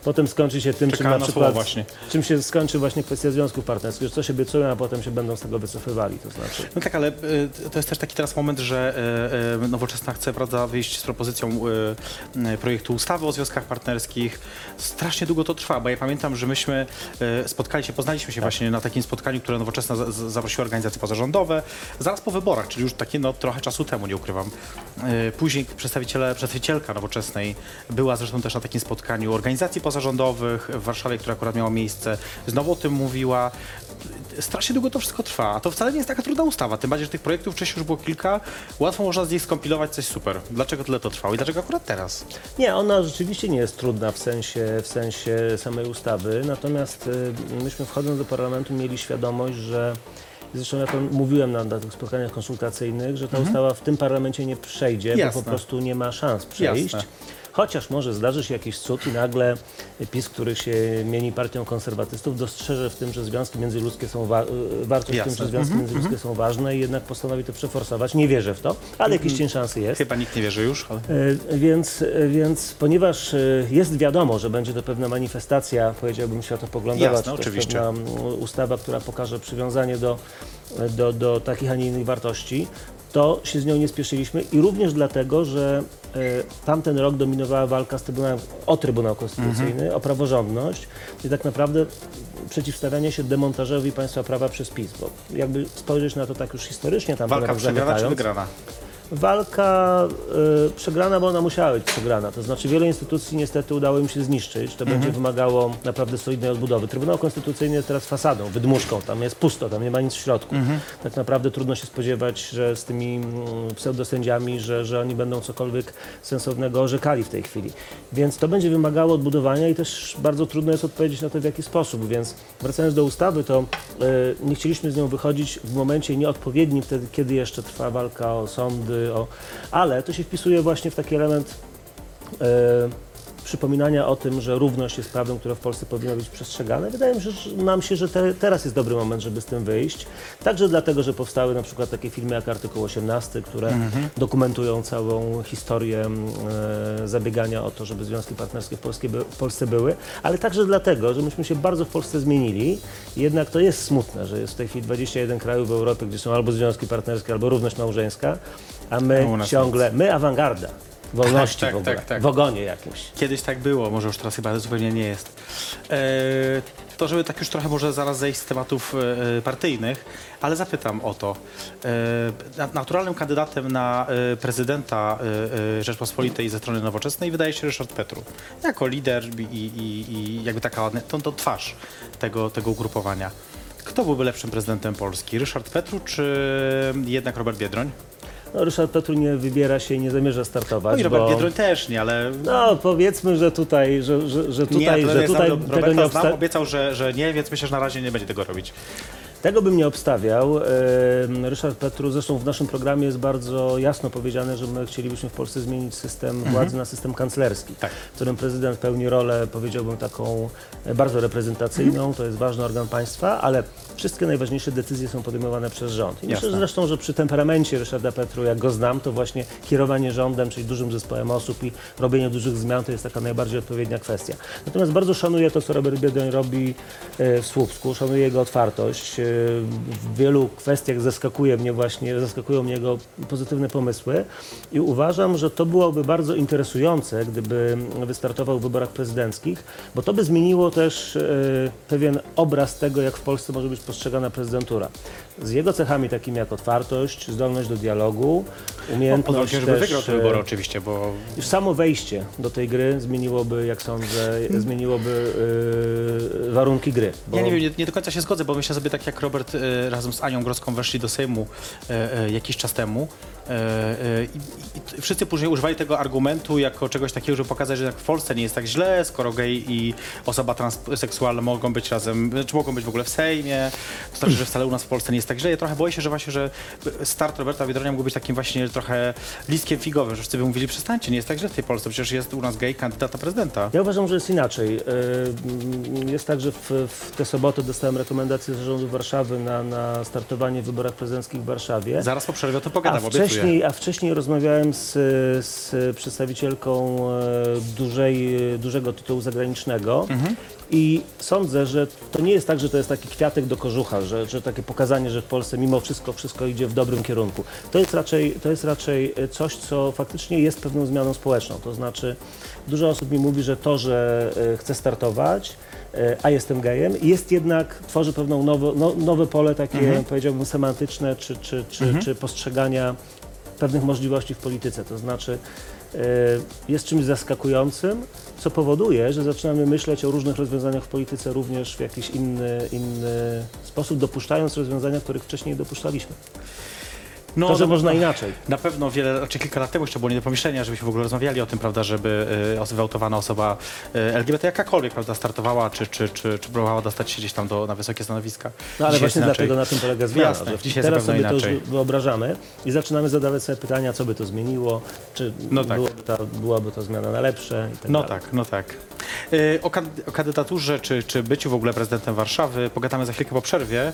potem skończy się tym, czym Czekałem na na przykład, właśnie. czym się skończy właśnie kwestia związków partnerskich, że coś obiecują, a potem się będą z tego wycofywali, to znaczy. No tak, ale y, to jest też taki teraz moment, że y, y, Nowoczesna chce prawda, wyjść z propozycją y, y, projektu ustawy o związkach partnerskich. Strasznie długo to trwa, bo ja pamiętam, że myśmy y, spotkali się, poznaliśmy się właśnie na takim spotkaniu, które Nowoczesna za- za- zaprosiła organizacje pozarządowe, zaraz po wyborach, czyli już takie no, trochę czasu temu, nie ukrywam. Y, Później przedstawiciele, przedstawicielka Nowoczesnej była zresztą też na takim spotkaniu organizacji pozarządowych w Warszawie, które akurat miało miejsce. Znowu o tym mówiła strasznie długo to wszystko trwa, a to wcale nie jest taka trudna ustawa, tym bardziej, że tych projektów wcześniej już było kilka, łatwo można z nich skompilować coś super. Dlaczego tyle to trwało i dlaczego akurat teraz? Nie, ona rzeczywiście nie jest trudna w sensie, w sensie samej ustawy, natomiast y, myśmy wchodząc do parlamentu mieli świadomość, że Zresztą ja to mówiłem na, na tych spotkaniach konsultacyjnych, że ta ustawa w tym parlamencie nie przejdzie, bo Jasne. po prostu nie ma szans przejść. Jasne. Chociaż może zdarzy się jakiś cud i nagle PiS, który się mieni partią konserwatystów, dostrzeże w tym, że związki międzyludzkie są wa- wartość w tym, że związki międzyludzkie są ważne i jednak postanowi to przeforsować. Nie wierzę w to, ale jakiś cień szansy jest. Chyba nikt nie wierzy już, ale... E, Więc, e, więc ponieważ e, jest wiadomo, że będzie to pewna manifestacja, powiedziałbym, światopoglądowa, Jasne, czy oczywiście. pewna mm, ustawa, która pokaże przywiązanie do, do, do takich, a nie innych wartości, to się z nią nie spieszyliśmy i również dlatego, że e, tamten rok dominowała walka z trybunałem, o Trybunał Konstytucyjny, Mhm. o praworządność i tak naprawdę przeciwstawianie się demontażowi państwa prawa przez PiS, bo jakby spojrzeć na to tak już historycznie, tam Walka przegrana czy wygrana? Walka y, przegrana, bo ona musiała być przegrana. To znaczy wiele instytucji niestety udało im się zniszczyć. To będzie wymagało naprawdę solidnej odbudowy. Trybunał Konstytucyjny jest teraz fasadą, wydmuszką. Tam jest pusto, tam nie ma nic w środku. Tak naprawdę trudno się spodziewać, że z tymi mm, pseudosędziami, że, że oni będą cokolwiek sensownego orzekali w tej chwili. Więc to będzie wymagało odbudowania i też bardzo trudno jest odpowiedzieć na to w jaki sposób. Więc wracając do ustawy, to y, nie chcieliśmy z nią wychodzić w momencie nieodpowiednim, wtedy, kiedy jeszcze trwa walka o sądy, o... ale to się wpisuje właśnie w taki element e, przypominania o tym, że równość jest prawem, które w Polsce powinno być przestrzegane. Wydaje mi się, że, nam się, że te, teraz jest dobry moment, żeby z tym wyjść. Także dlatego, że powstały na przykład takie filmy jak Artykuł 18, które dokumentują całą historię e, zabiegania o to, żeby związki partnerskie w, Polskie w Polsce były, ale także dlatego, że myśmy się bardzo w Polsce zmienili. Jednak to jest smutne, że jest w tej chwili 21 krajów w Europie, gdzie są albo związki partnerskie, albo równość małżeńska, a my ciągle, my awangarda, wolności Tak, w ogóle, tak, tak. w ogonie jakimś. Kiedyś tak było, może już teraz chyba zupełnie nie jest. E, to, żeby tak już trochę może zaraz zejść z tematów e, partyjnych, ale zapytam o to. E, na- naturalnym kandydatem na e, prezydenta e, e, Rzeczpospolitej ze strony nowoczesnej wydaje się Ryszard Petru. Jako lider i, i, i jakby taka ładna, to, to twarz tego, tego ugrupowania. Kto byłby lepszym prezydentem Polski? Ryszard Petru czy jednak Robert Biedroń? No, Ryszard Petru nie wybiera się i nie zamierza No startować, i Robert bo... Biedroń też nie, ale No powiedzmy, że tutaj, że, że, że tutaj, nie, że tutaj znam, tego nie obsta- obiecał, że, że nie, więc myślę, że na razie nie będzie tego robić. Tego bym nie obstawiał. Ryszard Petru, zresztą w naszym programie jest bardzo jasno powiedziane, że my chcielibyśmy w Polsce zmienić system władzy na system kanclerski, Mhm. Tak. w którym prezydent pełni rolę, powiedziałbym, taką bardzo reprezentacyjną, Mhm. to jest ważny organ państwa, ale wszystkie najważniejsze decyzje są podejmowane przez rząd. I myślę Jasne. zresztą, że przy temperamencie Ryszarda Petru, jak go znam, to właśnie kierowanie rządem, czyli dużym zespołem osób i robienie dużych zmian, to jest taka najbardziej odpowiednia kwestia. Natomiast bardzo szanuję to, co Robert Biedroń robi e, w Słupsku, szanuję jego otwartość. E, W wielu kwestiach zaskakuje mnie właśnie, zaskakują mnie jego pozytywne pomysły i uważam, że to byłoby bardzo interesujące, gdyby wystartował w wyborach prezydenckich, bo to by zmieniło też e, pewien obraz tego, jak w Polsce może być postrzegana prezydentura. Z jego cechami takimi jak otwartość, zdolność do dialogu, umiejętność warunkiem, żeby też, wygrał te e, wybory oczywiście, bo już samo wejście do tej gry zmieniłoby, jak sądzę, zmieniłoby yy, warunki gry. Bo ja nie wiem, nie, nie do końca się zgodzę, bo myślę sobie tak jak Robert e, razem z Anią Groską weszli do Sejmu jakiś czas temu i, i wszyscy później używali tego argumentu jako czegoś takiego, żeby pokazać, że w Polsce nie jest tak źle, skoro gej i osoba transseksualna mogą być razem, czy mogą być w ogóle w Sejmie, to znaczy, że wcale u nas w Polsce nie jest tak źle. Ja trochę boję się, że właśnie, że start Roberta Biedronia mógł być takim właśnie trochę listkiem figowym, że wszyscy by mówili, przestańcie, nie jest tak źle w tej Polsce, przecież jest u nas gej kandydat na prezydenta. Ja uważam, że jest inaczej. Yy, Jest tak, że w, w tę sobotę dostałem rekomendację z zarządu Warszawy na, na startowanie w wyborach prezydenckich w Warszawie. Zaraz po przerwie o to A pogadam, obiecuję. wcześniej, a wcześniej rozmawiałem z, z przedstawicielką e, dużej, dużego tytułu zagranicznego i sądzę, że to nie jest tak, że to jest taki kwiatek do kożucha, że, że takie pokazanie, że w Polsce mimo wszystko wszystko idzie w dobrym kierunku. To jest raczej, to jest raczej coś, co faktycznie jest pewną zmianą społeczną. To znaczy dużo osób mi mówi, że to, że e, chcę startować, e, a jestem gejem, jest jednak, tworzy pewną nowo, no, nowe pole takie, powiedziałbym, semantyczne, czy, czy, czy, czy postrzegania pewnych możliwości w polityce. To znaczy e, jest czymś zaskakującym, co powoduje, że zaczynamy myśleć o różnych rozwiązaniach w polityce również w jakiś inny, inny sposób, dopuszczając rozwiązania, których wcześniej nie dopuszczaliśmy. No, To, że no, można inaczej. Na pewno wiele, czy kilka lat temu jeszcze było nie do pomyślenia, żebyśmy w ogóle rozmawiali o tym, prawda, żeby y, wyautowana osoba y, LGBT jakakolwiek, prawda, startowała, czy, czy, czy, czy próbowała dostać się gdzieś tam do, na wysokie stanowiska. No ale Dzisiaj właśnie dlatego na tym polega zmiana, Jasne, że dzisiaj teraz sobie to inaczej. już wyobrażamy i zaczynamy zadawać sobie pytania, co by to zmieniło, czy No tak. byłoby, ta, byłaby to zmiana na lepsze i tak No dalej. tak, no tak. O, kan- o kandydaturze, czy, czy byciu w ogóle prezydentem Warszawy pogadamy za chwilkę po przerwie.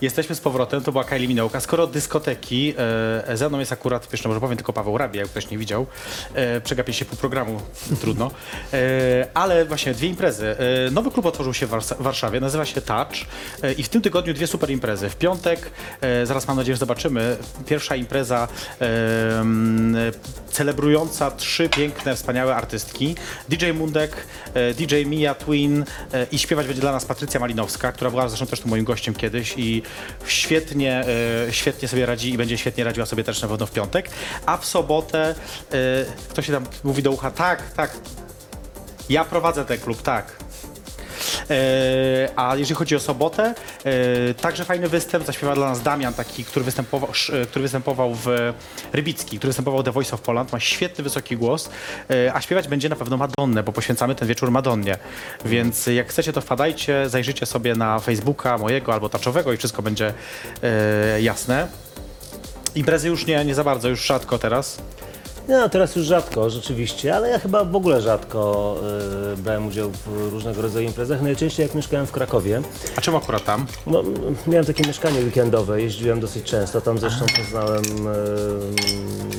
Jesteśmy z powrotem, to była Kylie Minołka. Skoro dyskoteki, e, ze mną jest akurat, jeszcze może powiem tylko Paweł Rabia, jak ktoś nie widział, e, przegapię się pół programu, trudno, e, ale właśnie dwie imprezy. E, nowy klub otworzył się w Wars- Warszawie, nazywa się Touch e, i w tym tygodniu dwie super imprezy. W piątek, e, zaraz mam nadzieję, że zobaczymy, pierwsza impreza e, celebrująca trzy piękne, wspaniałe artystki. DJ Mundek, e, DJ Mia Twin e, i śpiewać będzie dla nas Patrycja Malinowska, która była zresztą też tu moim gościem kiedyś i świetnie, e, świetnie sobie radzi i będzie świetnie radziła sobie też na pewno w piątek. A w sobotę, e, kto się tam mówi do ucha, tak, tak, ja prowadzę ten klub, tak. E, a jeżeli chodzi o sobotę, e, także fajny występ. Zaśpiewa dla nas Damian, taki, który występował, e, który występował w Rybicki, który występował The Voice of Poland. Ma świetny, wysoki głos, a śpiewać będzie na pewno Madonnę, bo poświęcamy ten wieczór Madonnie. Więc jak chcecie, to wpadajcie, zajrzyjcie sobie na Facebooka mojego albo taczowego i wszystko będzie jasne. Imprezy już nie, nie za bardzo, już rzadko teraz. Nie, no teraz już rzadko, rzeczywiście, ale ja chyba w ogóle rzadko e, brałem udział w różnego rodzaju imprezach. Najczęściej jak mieszkałem w Krakowie, A czemu akurat tam? no, m, miałem takie mieszkanie weekendowe, jeździłem dosyć często, tam zresztą poznałem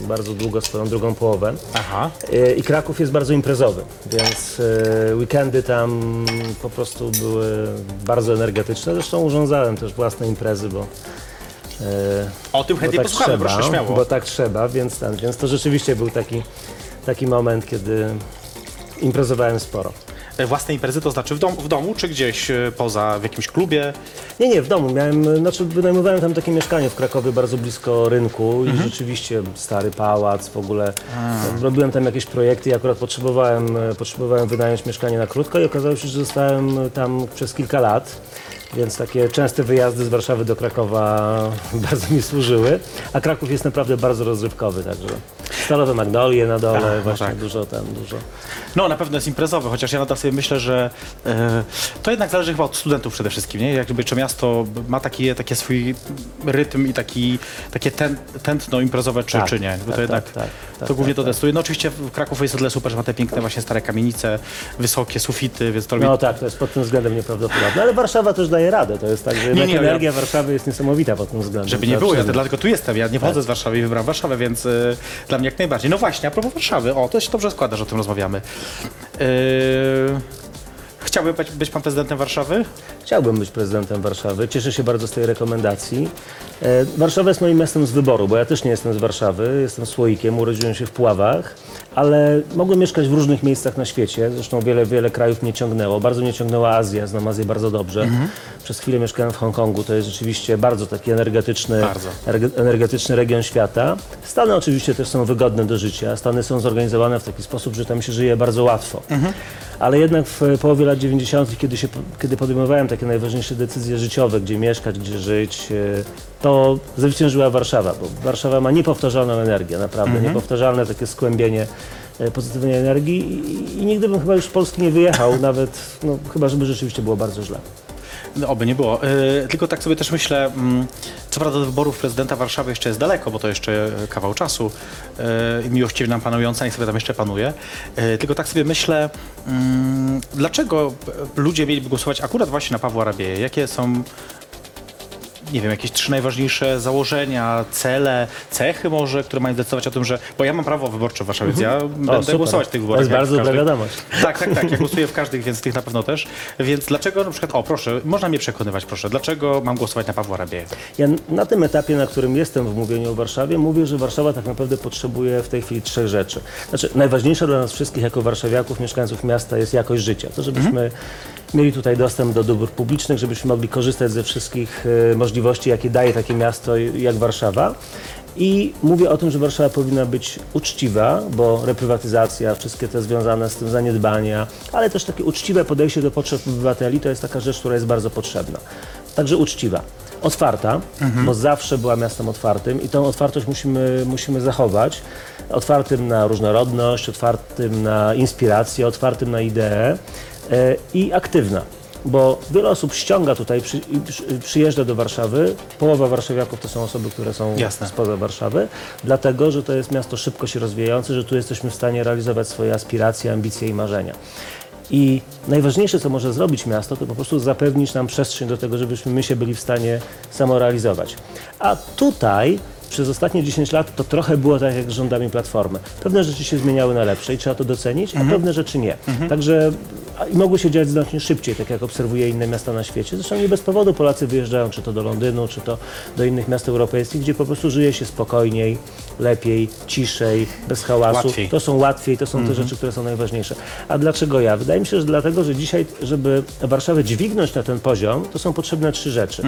e, bardzo długo swoją drugą połowę. Aha. E, I Kraków jest bardzo imprezowy, więc e, weekendy tam po prostu były bardzo energetyczne. Zresztą urządzałem też własne imprezy, bo O tym chętnie tak posłuchamy, trzeba, proszę śmiało. Bo tak trzeba, więc, ten, więc to rzeczywiście był taki, taki moment, kiedy imprezowałem sporo. E, Własne imprezy to znaczy w, dom, w domu, czy gdzieś e, poza, w jakimś klubie? Nie, nie, w domu miałem, znaczy wynajmowałem tam takie mieszkanie w Krakowie bardzo blisko rynku Mhm. i rzeczywiście stary pałac, w ogóle robiłem tam jakieś projekty i akurat potrzebowałem, e, potrzebowałem wynająć mieszkanie na krótko i okazało się, że zostałem tam przez kilka lat. Więc takie częste wyjazdy z Warszawy do Krakowa bardzo mi służyły. A Kraków jest naprawdę bardzo rozrywkowy, także stalowe magnolie na dole, Tak, no właśnie tak. dużo tam, dużo. No na pewno jest imprezowy, chociaż ja nadal sobie myślę, że e, to jednak zależy chyba od studentów przede wszystkim, nie? Jakby czy miasto ma taki, taki swój rytm i taki, takie ten, tętno imprezowe, czy, Tak, czy nie? Bo tak, to jednak tak, tak, tak, to głównie tak, to testuje. No oczywiście w Kraków jest o tyle super, że ma te piękne właśnie stare kamienice, wysokie sufity, więc to robi... No tak, to jest pod tym względem nieprawdopodobne. Ale Warszawa też daje radę. To jest tak, że jednak nie, ja- energia Warszawy jest niesamowita pod tym względem. Żeby nie było, ja przyznać. dlatego tu jestem. Ja nie Tak. pochodzę z Warszawy i wybrałem Warszawę, więc y, dla mnie jak najbardziej. No właśnie, a propos Warszawy, o, to się dobrze składa, że o tym rozmawiamy. Yy, chciałby być, być pan prezydentem Warszawy? Chciałbym być prezydentem Warszawy. Cieszę się bardzo z tej rekomendacji. E, Warszawa jest moim miastem z wyboru, bo ja też nie jestem z Warszawy. Jestem słoikiem, urodziłem się w Puławach, ale mogłem mieszkać w różnych miejscach na świecie. Zresztą wiele, wiele krajów mnie ciągnęło. Bardzo mnie ciągnęła Azja, znam Azję bardzo dobrze. Przez chwilę mieszkałem w Hongkongu. To jest rzeczywiście bardzo taki energetyczny, Bardzo. erge- energetyczny region świata. Stany oczywiście też są wygodne do życia. Stany są zorganizowane w taki sposób, że tam się żyje bardzo łatwo. Ale jednak w połowie lat 90., kiedy, się, kiedy podejmowałem takie najważniejsze decyzje życiowe, gdzie mieszkać, gdzie żyć, e, to zwyciężyła Warszawa, bo Warszawa ma niepowtarzalną energię, naprawdę, niepowtarzalne takie skłębienie e, pozytywnej energii i, i nigdy bym chyba już z Polski nie wyjechał, nawet, no, chyba żeby rzeczywiście było bardzo źle. No, oby nie było. Yy, tylko tak sobie też myślę, mm, co prawda do wyborów prezydenta Warszawy jeszcze jest daleko, bo to jeszcze kawał czasu yy, miłościwie nam panująca, niech sobie tam jeszcze panuje. Yy, tylko tak sobie myślę, mm, dlaczego ludzie mieliby głosować akurat właśnie na Pawła Rabieję? Jakie są nie wiem, jakieś trzy najważniejsze założenia, cele, cechy może, które mają decydować o tym, że... Bo ja mam prawo wyborcze w Warszawie, więc ja będę super. głosować w tych To wyborach. jest jak bardzo dobra wiadomość. tak, tak, tak. Ja głosuję w każdych, więc tych na pewno też. Więc dlaczego na przykład, o proszę, można mnie przekonywać, proszę, dlaczego mam głosować na Pawła Rabieję? Ja na tym etapie, na którym jestem w mówieniu o Warszawie, mówię, że Warszawa tak naprawdę potrzebuje w tej chwili trzech rzeczy. Znaczy, najważniejsza dla nas wszystkich jako warszawiaków, mieszkańców miasta jest jakość życia. To, żebyśmy mieli tutaj dostęp do dóbr publicznych, żebyśmy mogli korzystać ze wszystkich e, możliwości, jakie daje takie miasto jak Warszawa. I mówię o tym, że Warszawa powinna być uczciwa, bo reprywatyzacja, wszystkie te związane z tym zaniedbania, ale też takie uczciwe podejście do potrzeb obywateli to jest taka rzecz, która jest bardzo potrzebna. Także uczciwa. Otwarta, bo zawsze była miastem otwartym i tą otwartość musimy, musimy zachować. Otwartym na różnorodność, otwartym na inspirację, otwartym na idee i aktywna. Bo wiele osób ściąga tutaj, przy, przy, przyjeżdża do Warszawy. Połowa warszawiaków to są osoby, które są Jasne. spoza Warszawy, dlatego że to jest miasto szybko się rozwijające, że tu jesteśmy w stanie realizować swoje aspiracje, ambicje i marzenia. I najważniejsze, co może zrobić miasto, to po prostu zapewnić nam przestrzeń do tego, żebyśmy my się byli w stanie samorealizować. A tutaj przez ostatnie 10 lat to trochę było tak jak z rządami Platformy. Pewne rzeczy się zmieniały na lepsze i trzeba to docenić, a pewne rzeczy nie. Także a- i mogły się dziać znacznie szybciej, tak jak obserwuję inne miasta na świecie. Zresztą nie bez powodu Polacy wyjeżdżają czy to do Londynu, czy to do innych miast europejskich, gdzie po prostu żyje się spokojniej, lepiej, ciszej, bez hałasu. Łatwiej. To są łatwiej, to są te rzeczy, które są najważniejsze. A dlaczego ja? Wydaje mi się, że dlatego, że dzisiaj, żeby Warszawę dźwignąć na ten poziom, to są potrzebne trzy rzeczy.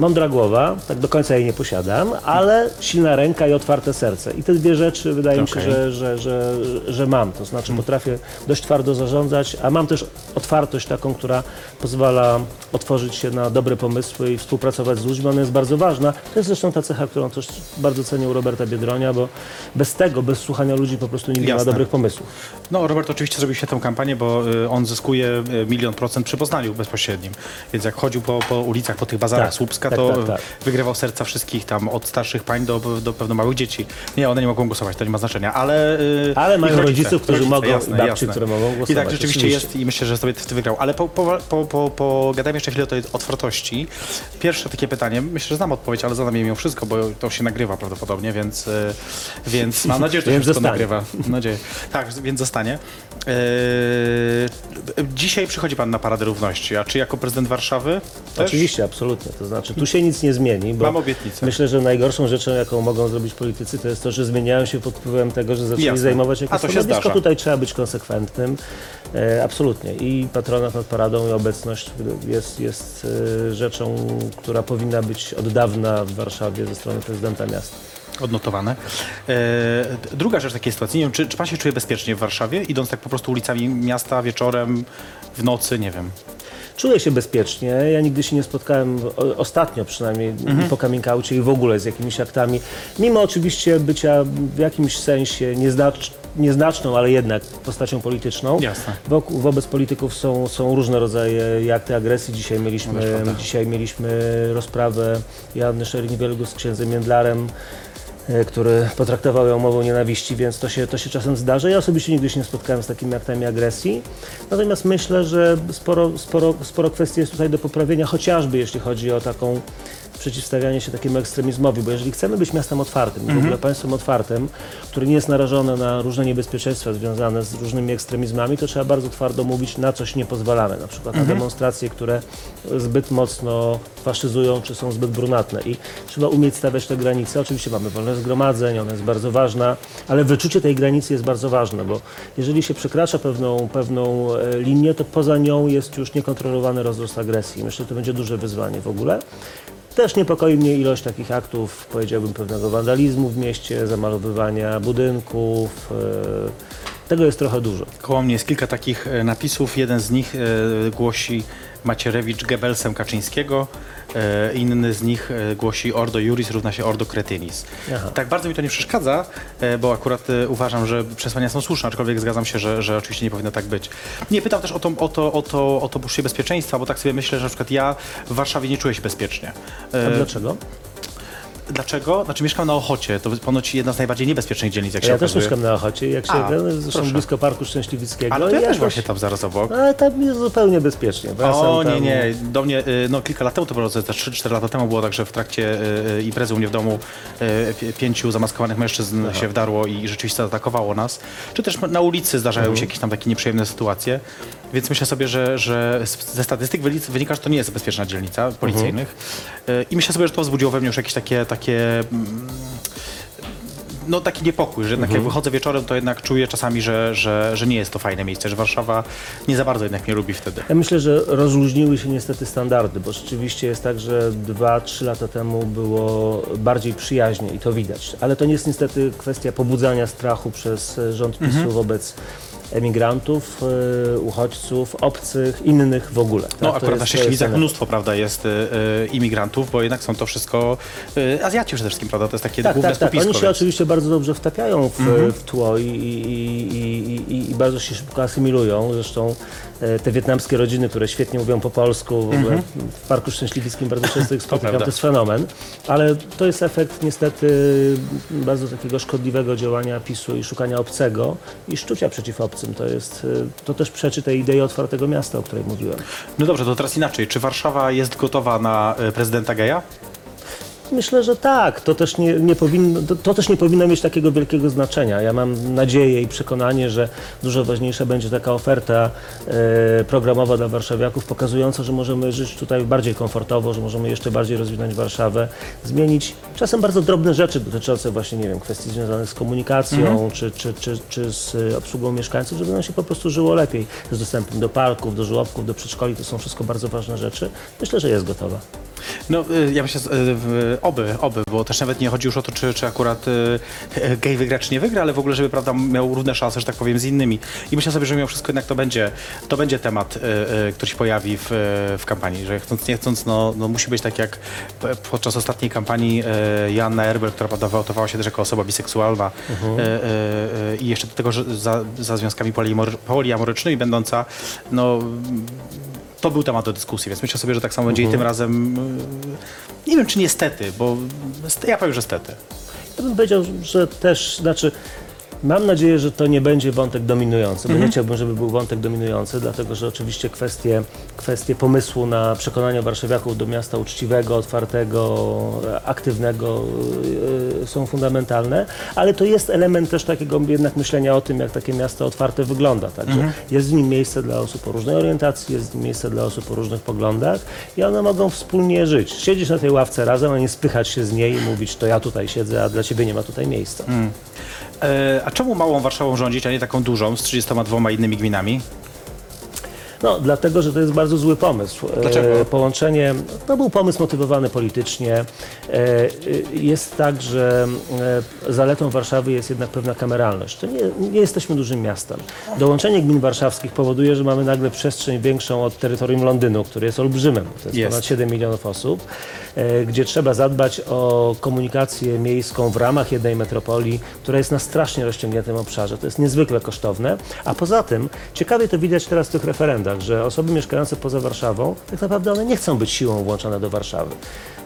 Mądra głowa, tak do końca jej nie posiadam, ale silna ręka i otwarte serce. I te dwie rzeczy wydaje mi się, Okej. że, że, że, że mam. To znaczy potrafię dość twardo zarządzać, a mam też otwartość taką, która pozwala otworzyć się na dobre pomysły i współpracować z ludźmi. Ona jest bardzo ważna. To jest zresztą ta cecha, którą też bardzo cenię u Roberta Biedronia, bo bez tego, bez słuchania ludzi po prostu nie ma Jasne. dobrych pomysłów. No, Robert oczywiście zrobił świetną kampanię, bo y, on zyskuje y, milion procent przy Poznaniu bezpośrednim. Więc jak chodził po, po ulicach, po tych bazarach Tak. Słupska, Tak, to tak, tak. wygrywał serca wszystkich tam od starszych pań do, do pewno małych dzieci. Nie, one nie mogą głosować, to nie ma znaczenia, ale... yy, Ale mają rodziców, którzy mogą i babci, które mogą I głosować, tak rzeczywiście oczywiście. jest i myślę, że sobie ty wygrał. Ale po, po, po, po, pogadajmy jeszcze chwilę o tej otwartości. Pierwsze takie pytanie, myślę, że znam odpowiedź, ale zadam je mimo wszystko, bo to się nagrywa prawdopodobnie, więc, e, więc mam nadzieję, że to się wszystko nagrywa. Mam nadzieję. Tak, więc zostanie. E, dzisiaj przychodzi pan na Paradę Równości, a czy jako prezydent Warszawy? Też? Oczywiście, absolutnie. To znaczy, tu się nic nie zmieni, bo Mam obietnicę. myślę, że najgorszą rzeczą, jaką mogą zrobić politycy, to jest to, że zmieniają się pod wpływem tego, że zaczęli Jasne. zajmować A jakieś to się stanowisko. zdarza. Tutaj trzeba być konsekwentnym. E, absolutnie. I patronat nad paradą i obecność jest, jest e, rzeczą, która powinna być od dawna w Warszawie ze strony prezydenta miasta. Odnotowane. E, druga rzecz takiej sytuacji, nie wiem, czy, czy pan się czuje bezpiecznie w Warszawie, idąc tak po prostu ulicami miasta wieczorem, w nocy, nie wiem. Czuję się bezpiecznie. Ja nigdy się nie spotkałem, o, ostatnio przynajmniej po coming i w ogóle z jakimiś aktami, mimo oczywiście bycia w jakimś sensie nieznacz, nieznaczną, ale jednak postacią polityczną. Jasne. Wokół, wobec polityków są, są różne rodzaje akty agresji. Dzisiaj No mieliśmy, prawda. dzisiaj mieliśmy rozprawę Janny Szering-Wielgus z księdzem Międlarem e, który potraktował ją mową nienawiści, więc to się, to się czasem zdarza. Ja osobiście nigdy się nie spotkałem z takimi aktami agresji. Natomiast myślę, że sporo, sporo, sporo kwestii jest tutaj do poprawienia, chociażby jeśli chodzi o taką przeciwstawianie się takiemu ekstremizmowi, bo jeżeli chcemy być miastem otwartym, i w ogóle państwem otwartym, które nie jest narażone na różne niebezpieczeństwa związane z różnymi ekstremizmami, to trzeba bardzo twardo mówić, na coś nie pozwalamy, na przykład na demonstracje, które zbyt mocno faszyzują, czy są zbyt brunatne i trzeba umieć stawiać te granice. Oczywiście mamy wolność zgromadzeń, ona jest bardzo ważna, ale wyczucie tej granicy jest bardzo ważne, bo jeżeli się przekracza pewną, pewną e, linię, to poza nią jest już niekontrolowany rozrost agresji. Myślę, że to będzie duże wyzwanie w ogóle. Też niepokoi mnie ilość takich aktów, powiedziałbym, pewnego wandalizmu w mieście, zamalowywania budynków. e, Tego jest trochę dużo. Koło mnie jest kilka takich e, napisów. Jeden z nich e, głosi Macierewicz Goebbelsem Kaczyńskiego, e, inny z nich e, głosi Ordo Juris równa się Ordo Cretinis. Aha. Tak bardzo mi to nie przeszkadza, e, bo akurat uważam, że przesłania są słuszne, aczkolwiek zgadzam się, że, że oczywiście nie powinno tak być. Nie, pytam też o to, o to, o to, o to poczucie bezpieczeństwa, bo tak sobie myślę, że na przykład ja w Warszawie nie czuję się bezpiecznie. A dlaczego? Dlaczego? Znaczy mieszkam na Ochocie, to ponoć jedna z najbardziej niebezpiecznych dzielnic, jak się Ja też okazuje. mieszkam na Ochocie, jak się, A, zresztą proszę. blisko Parku Szczęśliwickiego. Ale to ja i też właśnie tam zaraz obok. Ale tam jest zupełnie bezpiecznie. ja O nie, tam- nie, do mnie, y, no kilka lat temu to było, to 3-4 lata temu było tak, że w trakcie y, y, imprezy u mnie w domu y, pi- pięciu zamaskowanych mężczyzn się wdarło i rzeczywiście zaatakowało nas. Czy też na ulicy zdarzają Mhm. się jakieś tam takie nieprzyjemne sytuacje. Więc myślę sobie, że, że ze statystyk wynika, że to nie jest bezpieczna dzielnica policyjnych. Mhm. I myślę sobie, że to wzbudziło we mnie już jakieś takie, takie mm, no taki niepokój, że jednak Mhm. jak wychodzę wieczorem, to jednak czuję czasami, że, że, że nie jest to fajne miejsce, że Warszawa nie za bardzo jednak mnie lubi wtedy. Ja myślę, że rozluźniły się niestety standardy, bo rzeczywiście jest tak, że 2-3 lata temu było bardziej przyjaźnie i to widać. Ale to nie jest niestety kwestia pobudzania strachu przez rząd PiSu Mhm. wobec emigrantów, e, uchodźców, obcych, innych w ogóle. tak? No To akurat na Szczęśliwicach mnóstwo, prawda, jest y, y, imigrantów, bo jednak są to wszystko y, Azjaci przede wszystkim, prawda, to jest takie Tak, główne tak, tak. skupisko. Oni się więc- Mhm. oczywiście bardzo dobrze wtapiają w, w tło i, i, i, i, i bardzo się szybko asymilują. Zresztą te wietnamskie rodziny, które świetnie mówią po polsku, w, ogóle w Parku Szczęśliwickim bardzo często ich spotykam, to, Mhm. prawda. jest fenomen. Ale to jest efekt niestety bardzo takiego szkodliwego działania PiSu i szukania obcego i szczucia przeciw obcym. To, jest, e, to też przeczy tej idei otwartego miasta, o której mówiłem. No dobrze, to teraz inaczej. Czy Warszawa jest gotowa na y, prezydenta geja? Myślę, że tak. To też nie, nie powinno, to, to też nie powinno mieć takiego wielkiego znaczenia. Ja mam nadzieję i przekonanie, że dużo ważniejsza będzie taka oferta e, programowa dla warszawiaków, pokazująca, że możemy żyć tutaj bardziej komfortowo, że możemy jeszcze bardziej rozwinąć Warszawę, zmienić czasem bardzo drobne rzeczy dotyczące właśnie, nie wiem, kwestii związanych z komunikacją czy, czy, czy, czy z e, obsługą mieszkańców, żeby nam się po prostu żyło lepiej. Z dostępem do parków, do żłobków, do przedszkoli, to są wszystko bardzo ważne rzeczy. Myślę, że jest gotowa. No, y, ja myślę, y, oby, oby, bo też nawet nie chodzi już o to, czy, czy akurat y, y, gej wygra, czy nie wygra, ale w ogóle, żeby prawda, miał równe szanse, że tak powiem, z innymi. I myślę sobie, że mimo wszystko jednak to będzie, to będzie temat, który się pojawi w, w kampanii, że chcąc nie chcąc, no, no musi być tak jak podczas ostatniej kampanii Joanna Erbel, która prawda, wyautowała się też jako osoba biseksualna y, i jeszcze do tego, że za, za związkami poliamor- poliamorycznymi będąca, no to był temat do dyskusji, więc myślę sobie, że tak samo będzie i tym razem. y, Nie wiem, czy niestety, bo st- ja powiem, że stety. Ja bym powiedział, że też, znaczy, mam nadzieję, że to nie będzie wątek dominujący, bo nie chciałbym, żeby był wątek dominujący, dlatego że oczywiście kwestie, kwestie pomysłu na przekonanie warszawiaków do miasta uczciwego, otwartego, aktywnego yy, są fundamentalne, ale to jest element też takiego jednak myślenia o tym, jak takie miasto otwarte wygląda. Także jest w nim miejsce dla osób o różnej orientacji, jest w nim miejsce dla osób o różnych poglądach i one mogą wspólnie żyć. Siedzieć na tej ławce razem, a nie spychać się z niej i mówić, to ja tutaj siedzę, a dla ciebie nie ma tutaj miejsca. E, a czemu małą Warszawą rządzić, a nie taką dużą z 32 innymi gminami? No, dlatego, że to jest bardzo zły pomysł. E, Dlaczego? połączenie, to był pomysł motywowany politycznie. E, e, jest tak, że zaletą Warszawy jest jednak pewna kameralność. To nie, nie jesteśmy dużym miastem. Dołączenie gmin warszawskich powoduje, że mamy nagle przestrzeń większą od terytorium Londynu, który jest olbrzymem. To jest, Jest. ponad 7 milionów osób, gdzie trzeba zadbać o komunikację miejską w ramach jednej metropolii, która jest na strasznie rozciągniętym obszarze. To jest niezwykle kosztowne. A poza tym, ciekawie to widać teraz w tych referendach, że osoby mieszkające poza Warszawą, tak naprawdę one nie chcą być siłą włączone do Warszawy.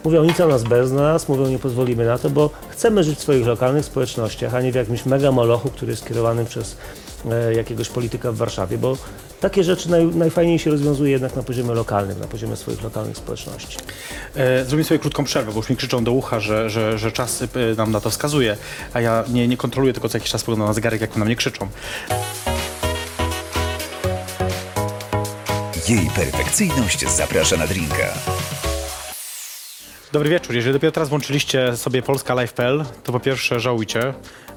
Mówią nic o nas bez nas, mówią nie pozwolimy na to, bo chcemy żyć w swoich lokalnych społecznościach, a nie w jakimś mega molochu, który jest kierowany przez e, jakiegoś polityka w Warszawie, bo takie rzeczy naj, najfajniej się rozwiązuje jednak na poziomie lokalnym, na poziomie swoich lokalnych społeczności. E, zrobimy sobie krótką przerwę, bo już mi krzyczą do ucha, że, że, że czas e, nam na to wskazuje, a ja nie, nie kontroluję, tylko co jakiś czas spoglądam na zegarek, jak na mnie krzyczą. Jej perfekcyjność zaprasza na drinka. Dobry wieczór. Jeżeli dopiero teraz włączyliście sobie Polska Live.pl, to po pierwsze żałujcie,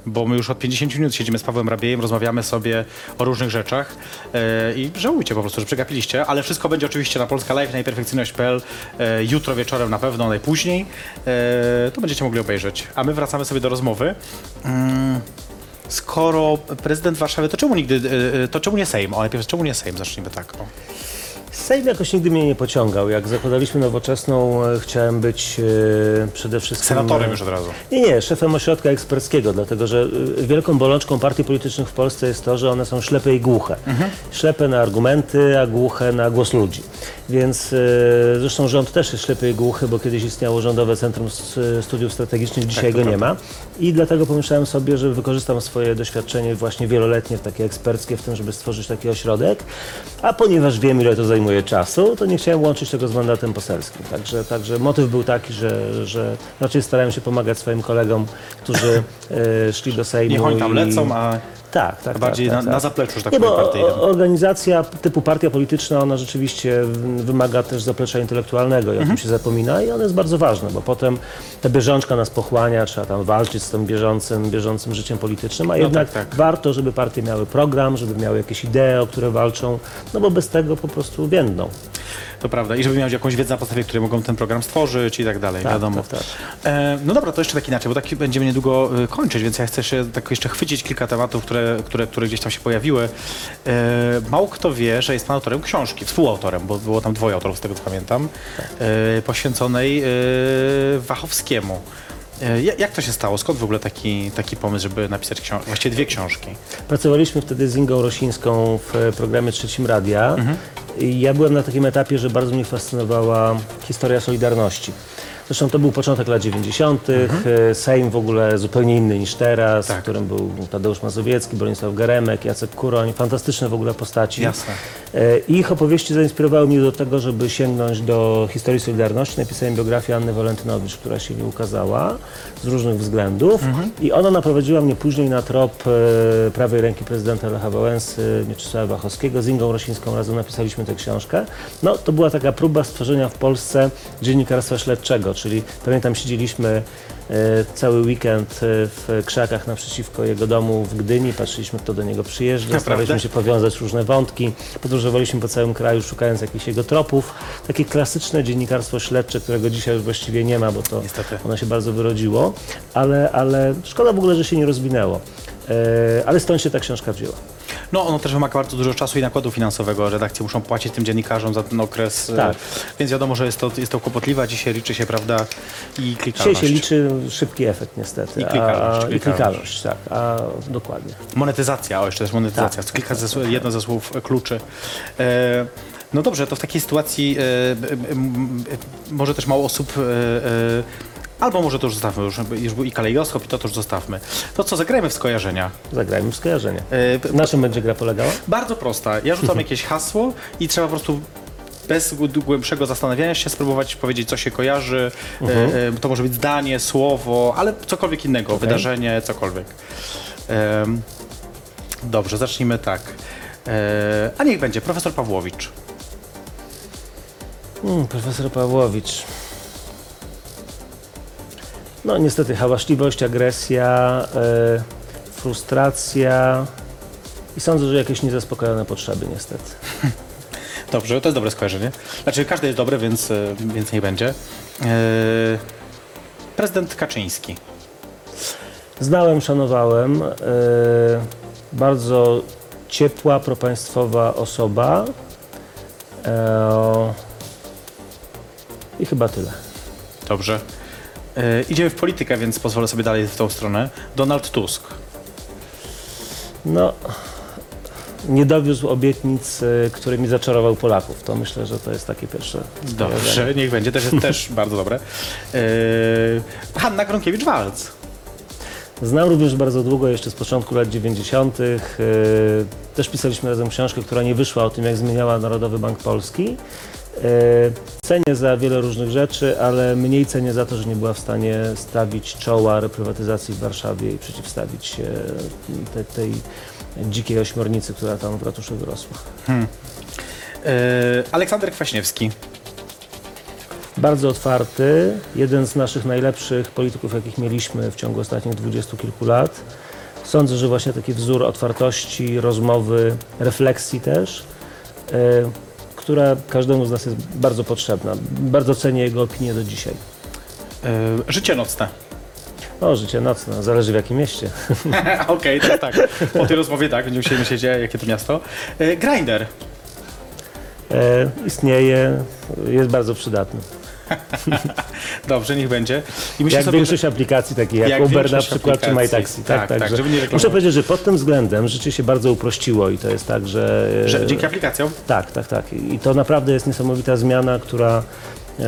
bo my już od 50 minut siedzimy z Pawłem Rabiejem, rozmawiamy sobie o różnych rzeczach e, i żałujcie po prostu, że przegapiliście, ale wszystko będzie oczywiście na Polska Live, najperfekcyjność.pl e, jutro wieczorem na pewno, najpóźniej. E, to będziecie mogli obejrzeć. A my wracamy sobie do rozmowy. Mm, skoro prezydent Warszawy, to czemu nigdy, to czemu nie Sejm? O, najpierw czemu nie Sejm? Zacznijmy tak. O. Sejm jakoś nigdy mnie nie pociągał. Jak zakładaliśmy nowoczesną, e, chciałem być e, przede wszystkim... Senatorem już od razu. Nie, nie, szefem ośrodka eksperckiego, dlatego że y, wielką bolączką partii politycznych w Polsce jest to, że one są ślepe i głuche. Ślepe na argumenty, a głuche na głos ludzi. Więc y, zresztą rząd też jest ślepy i głuchy, bo kiedyś istniało Rządowe Centrum Studiów Strategicznych, dzisiaj to go nie ma. I dlatego pomyślałem sobie, że wykorzystam swoje doświadczenie właśnie wieloletnie, takie eksperckie w tym, żeby stworzyć taki ośrodek. A ponieważ wiem, ile to zajmuje czasu, to nie chciałem łączyć tego z mandatem poselskim. Także, także motyw był taki, że, że raczej starałem się pomagać swoim kolegom, którzy e, szli do Sejmu. Niech oni tam i- lecą, a tak, tak, bardziej tak, na, tak, na tak. zapleczu, że tak Nie, powiem, bo partyjnym. o- organizacja typu partia polityczna, ona rzeczywiście wymaga też zaplecza intelektualnego i o Mhm. tym się zapomina i ono jest bardzo ważne, bo potem ta bieżączka nas pochłania, trzeba tam walczyć z tym bieżącym, bieżącym życiem politycznym, a jednak tak, tak. warto, żeby partie miały program, żeby miały jakieś idee, o które walczą, no bo bez tego po prostu więdną. To prawda. I żeby mieć jakąś wiedzę na podstawie której mogą ten program stworzyć i tak dalej, Tak, wiadomo. tak, tak. E, no dobra, to jeszcze tak inaczej, bo tak będziemy niedługo y, kończyć, więc ja chcę się tak jeszcze chwycić kilka tematów, które, które, które gdzieś tam się pojawiły. E, mało kto wie, że jest pan autorem książki, współautorem, bo było tam dwoje autorów, z tego co pamiętam, e, poświęconej e, Wachowskiemu. E, ja- jak to się stało? Skąd w ogóle taki, taki pomysł, żeby napisać książkę? Właściwie dwie książki. Pracowaliśmy wtedy z Ingą Rosińską w e, programie Trzecim Radia Mhm. Ja byłem na takim etapie, że bardzo mnie fascynowała historia Solidarności. Zresztą to był początek lat 90., e, Sejm w ogóle zupełnie inny niż teraz, Mhm. Tak. w którym był Tadeusz Mazowiecki, Bronisław Geremek, Jacek Kuroń, fantastyczne w ogóle postaci. Jasne. E, ich opowieści zainspirowały mnie do tego, żeby sięgnąć do historii Solidarności. Napisałem biografię Anny Walentynowicz, która się nie ukazała z różnych względów. I ona naprowadziła mnie później na trop e, prawej ręki prezydenta Lecha Wałęsy, Mieczysława Wachowskiego. Z Ingą Rosińską razem napisaliśmy tę książkę. No, to była taka próba stworzenia w Polsce dziennikarstwa śledczego, czyli pamiętam siedzieliśmy e, cały weekend w krzakach naprzeciwko jego domu w Gdyni, patrzyliśmy kto do niego przyjeżdża, staraliśmy się powiązać różne wątki. Podróżowaliśmy po całym kraju, szukając jakichś jego tropów. Takie klasyczne dziennikarstwo śledcze, którego dzisiaj już właściwie nie ma, bo to Niestety. ono się bardzo wyrodziło, ale, ale szkoda w ogóle, że się nie rozwinęło. E, ale stąd się ta książka wzięła. No, ono też wymaga bardzo dużo czasu i nakładu finansowego. Redakcje muszą płacić tym dziennikarzom za ten okres. e, Tak. Więc wiadomo, że jest to, jest to kłopotliwe. a Dzisiaj liczy się, prawda, i Dzisiaj klikalność. się liczy szybki efekt niestety. I klikalność, A, I klikalność. klikalność, tak. A, dokładnie. Monetyzacja, o jeszcze też monetyzacja. Tak, Kilka ze, jedno ze słów kluczy. E, No dobrze, to w takiej sytuacji e, e, m, może też mało osób. E, e, albo może to już zostawmy, już, już był i kalejdoskop, i to, to już zostawmy. To co, zagrajmy w skojarzenia. Zagrajmy w skojarzenie. E, p- Na czym będzie gra polegała? bardzo prosta. Ja rzucam jakieś hasło i trzeba po prostu bez głę- głębszego zastanawiania się spróbować powiedzieć, co się kojarzy. E, e, to może być zdanie, słowo, ale cokolwiek innego, wydarzenie, cokolwiek. Dobrze, zacznijmy tak. E, a niech będzie profesor Pawłowicz. Hmm, profesor Pawłowicz. No niestety hałaśliwość, agresja, e, frustracja i sądzę, że jakieś niezaspokojone potrzeby niestety. Dobrze, to jest dobre skojarzenie. Znaczy, każde jest dobre, więc, e, więc niech będzie. E, prezydent Kaczyński. Znałem, szanowałem. E, bardzo ciepła, propaństwowa osoba. E, I chyba tyle. Dobrze. E, idziemy w politykę, więc pozwolę sobie dalej w tą stronę. Donald Tusk. No, nie dowiózł obietnic, e, którymi zaczarował Polaków. To myślę, że to jest takie pierwsze. skojarzenie. Dobrze, niech będzie, też jest też bardzo dobre. E, Hanna Gronkiewicz-Walc. Znam również bardzo długo, jeszcze z początku lat 90. e, Też pisaliśmy razem książkę, która nie wyszła o tym, jak zmieniała Narodowy Bank Polski. E, Cenię za wiele różnych rzeczy, ale mniej cenię za to, że nie była w stanie stawić czoła reprywatyzacji w Warszawie i przeciwstawić się te, tej dzikiej ośmiornicy, która tam w ratuszu wyrosła. E, Aleksander Kwaśniewski. Bardzo otwarty, jeden z naszych najlepszych polityków, jakich mieliśmy w ciągu ostatnich dwudziestu kilku lat. Sądzę, że właśnie taki wzór otwartości, rozmowy, refleksji też, e, która każdemu z nas jest bardzo potrzebna. Bardzo cenię jego opinię do dzisiaj. E, życie nocne. O, życie nocne, zależy w jakim mieście. Okej, to tak. Po tej rozmowie tak, będziemy musieli myśleć, jakie to miasto. E, Grinder. E, istnieje, jest bardzo przydatny. Dobrze, niech będzie. I myślę Jak sobie, większość aplikacji, takich jak, Jak Uber na przykład, czy. MyTaxi. Tak, Tak, tak, także żeby nie reklamować. Muszę powiedzieć, że pod tym względem życie się bardzo uprościło i to jest tak, że... e, że dzięki aplikacjom Tak, tak, tak. I to naprawdę jest niesamowita zmiana, która, e,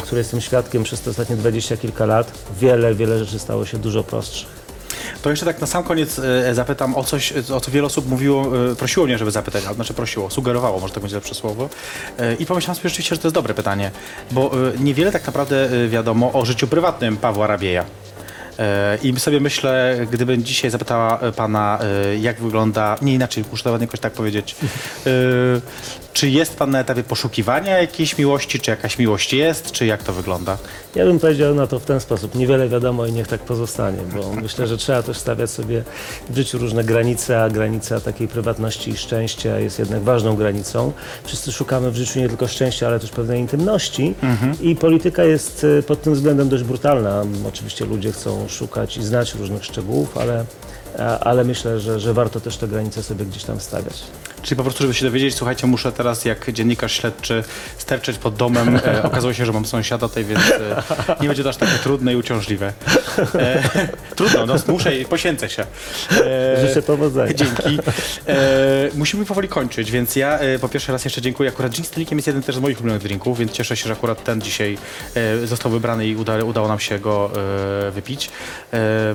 której jestem świadkiem przez te ostatnie dwadzieścia kilka lat. Wiele, wiele rzeczy stało się dużo prostszych. To jeszcze tak na sam koniec e, zapytam o coś, o co wiele osób mówiło, e, prosiło mnie, żeby zapytać, a znaczy prosiło, sugerowało, może tak będzie lepsze słowo. E, I pomyślałem sobie rzeczywiście, że to jest dobre pytanie, bo e, niewiele tak naprawdę e, wiadomo o życiu prywatnym Pawła Rabieja. E, I sobie myślę, gdybym dzisiaj zapytała e, pana, e, jak wygląda, nie inaczej, muszę to ładnie jakoś tak powiedzieć, e, czy jest pan na etapie poszukiwania jakiejś miłości, czy jakaś miłość jest, czy jak to wygląda? Ja bym powiedział na to w ten sposób. Niewiele wiadomo i niech tak pozostanie, bo myślę, że trzeba też stawiać sobie w życiu różne granice, a granica takiej prywatności i szczęścia jest jednak ważną granicą. Wszyscy szukamy w życiu nie tylko szczęścia, ale też pewnej intymności i polityka jest pod tym względem dość brutalna. Oczywiście ludzie chcą szukać i znać różnych szczegółów, ale, ale myślę, że, że warto też te granice sobie gdzieś tam stawiać. Czyli po prostu, żeby się dowiedzieć, słuchajcie, muszę teraz jak dziennikarz śledczy sterczeć pod domem. E, okazuje się, że mam sąsiada tutaj, więc e, nie będzie to aż takie trudne i uciążliwe. E, trudno, no, muszę i poświęcę się. E, Życzę powodzenia. Dzięki. E, musimy powoli kończyć, więc ja e, po pierwszy raz jeszcze dziękuję. Akurat gin z tonikiem jest jeden też z moich ulubionych drinków, więc cieszę się, że akurat ten dzisiaj e, został wybrany i uda, udało nam się go e, wypić. E,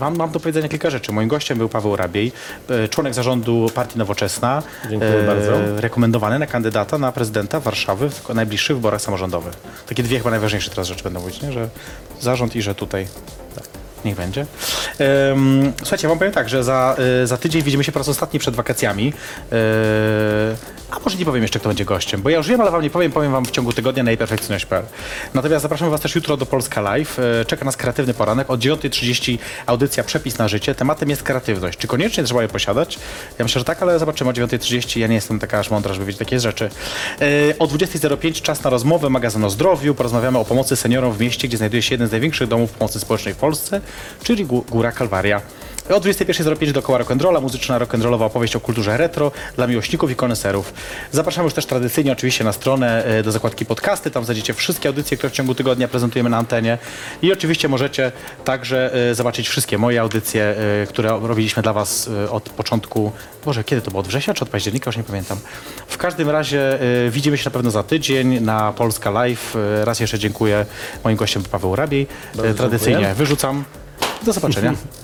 mam, mam do powiedzenia kilka rzeczy. Moim gościem był Paweł Rabiej, e, członek zarządu Partii Nowoczesna. Dziękuję bardzo. Rekomendowany na kandydata na prezydenta Warszawy w najbliższych wyborach samorządowych. Takie dwie chyba najważniejsze teraz rzeczy będą mówić, nie? że zarząd i że tutaj tak, niech będzie. Em, słuchajcie, ja wam powiem tak, że za, y, za tydzień widzimy się po raz ostatni przed wakacjami. Y, a może nie powiem jeszcze, kto będzie gościem, bo ja już wiem, ale wam nie powiem, powiem wam w ciągu tygodnia na perfekcjonalność.pl. Natomiast zapraszamy was też jutro do Polska Live. Y, czeka nas kreatywny poranek. Od 9.30 audycja Przepis na życie. Tematem jest kreatywność. Czy koniecznie trzeba je posiadać? Ja myślę, że tak, ale zobaczymy o 9.30. Ja nie jestem taka aż mądra, żeby wiedzieć takie rzeczy. Y, o 20.05 czas na rozmowę, magazyn o zdrowiu. Porozmawiamy o pomocy seniorom w mieście, gdzie znajduje się jeden z największych domów pomocy społecznej w Polsce, czyli Gó- Góra Kalwaria. O 21.05 dookoła rock'n'rolla, muzyczna rock'n'rollowa opowieść o kulturze retro dla miłośników i koneserów. Zapraszamy już też tradycyjnie oczywiście na stronę e, do zakładki podcasty, tam znajdziecie wszystkie audycje, które w ciągu tygodnia prezentujemy na antenie i oczywiście możecie także e, zobaczyć wszystkie moje audycje, e, które robiliśmy dla Was od początku, Boże, kiedy to było, od września czy od października, już nie pamiętam. W każdym razie widzimy się na pewno za tydzień na Polska Live. Raz jeszcze dziękuję. Moim gościem był Paweł Rabiej. E, Tradycyjnie dziękuję. wyrzucam. Do zobaczenia.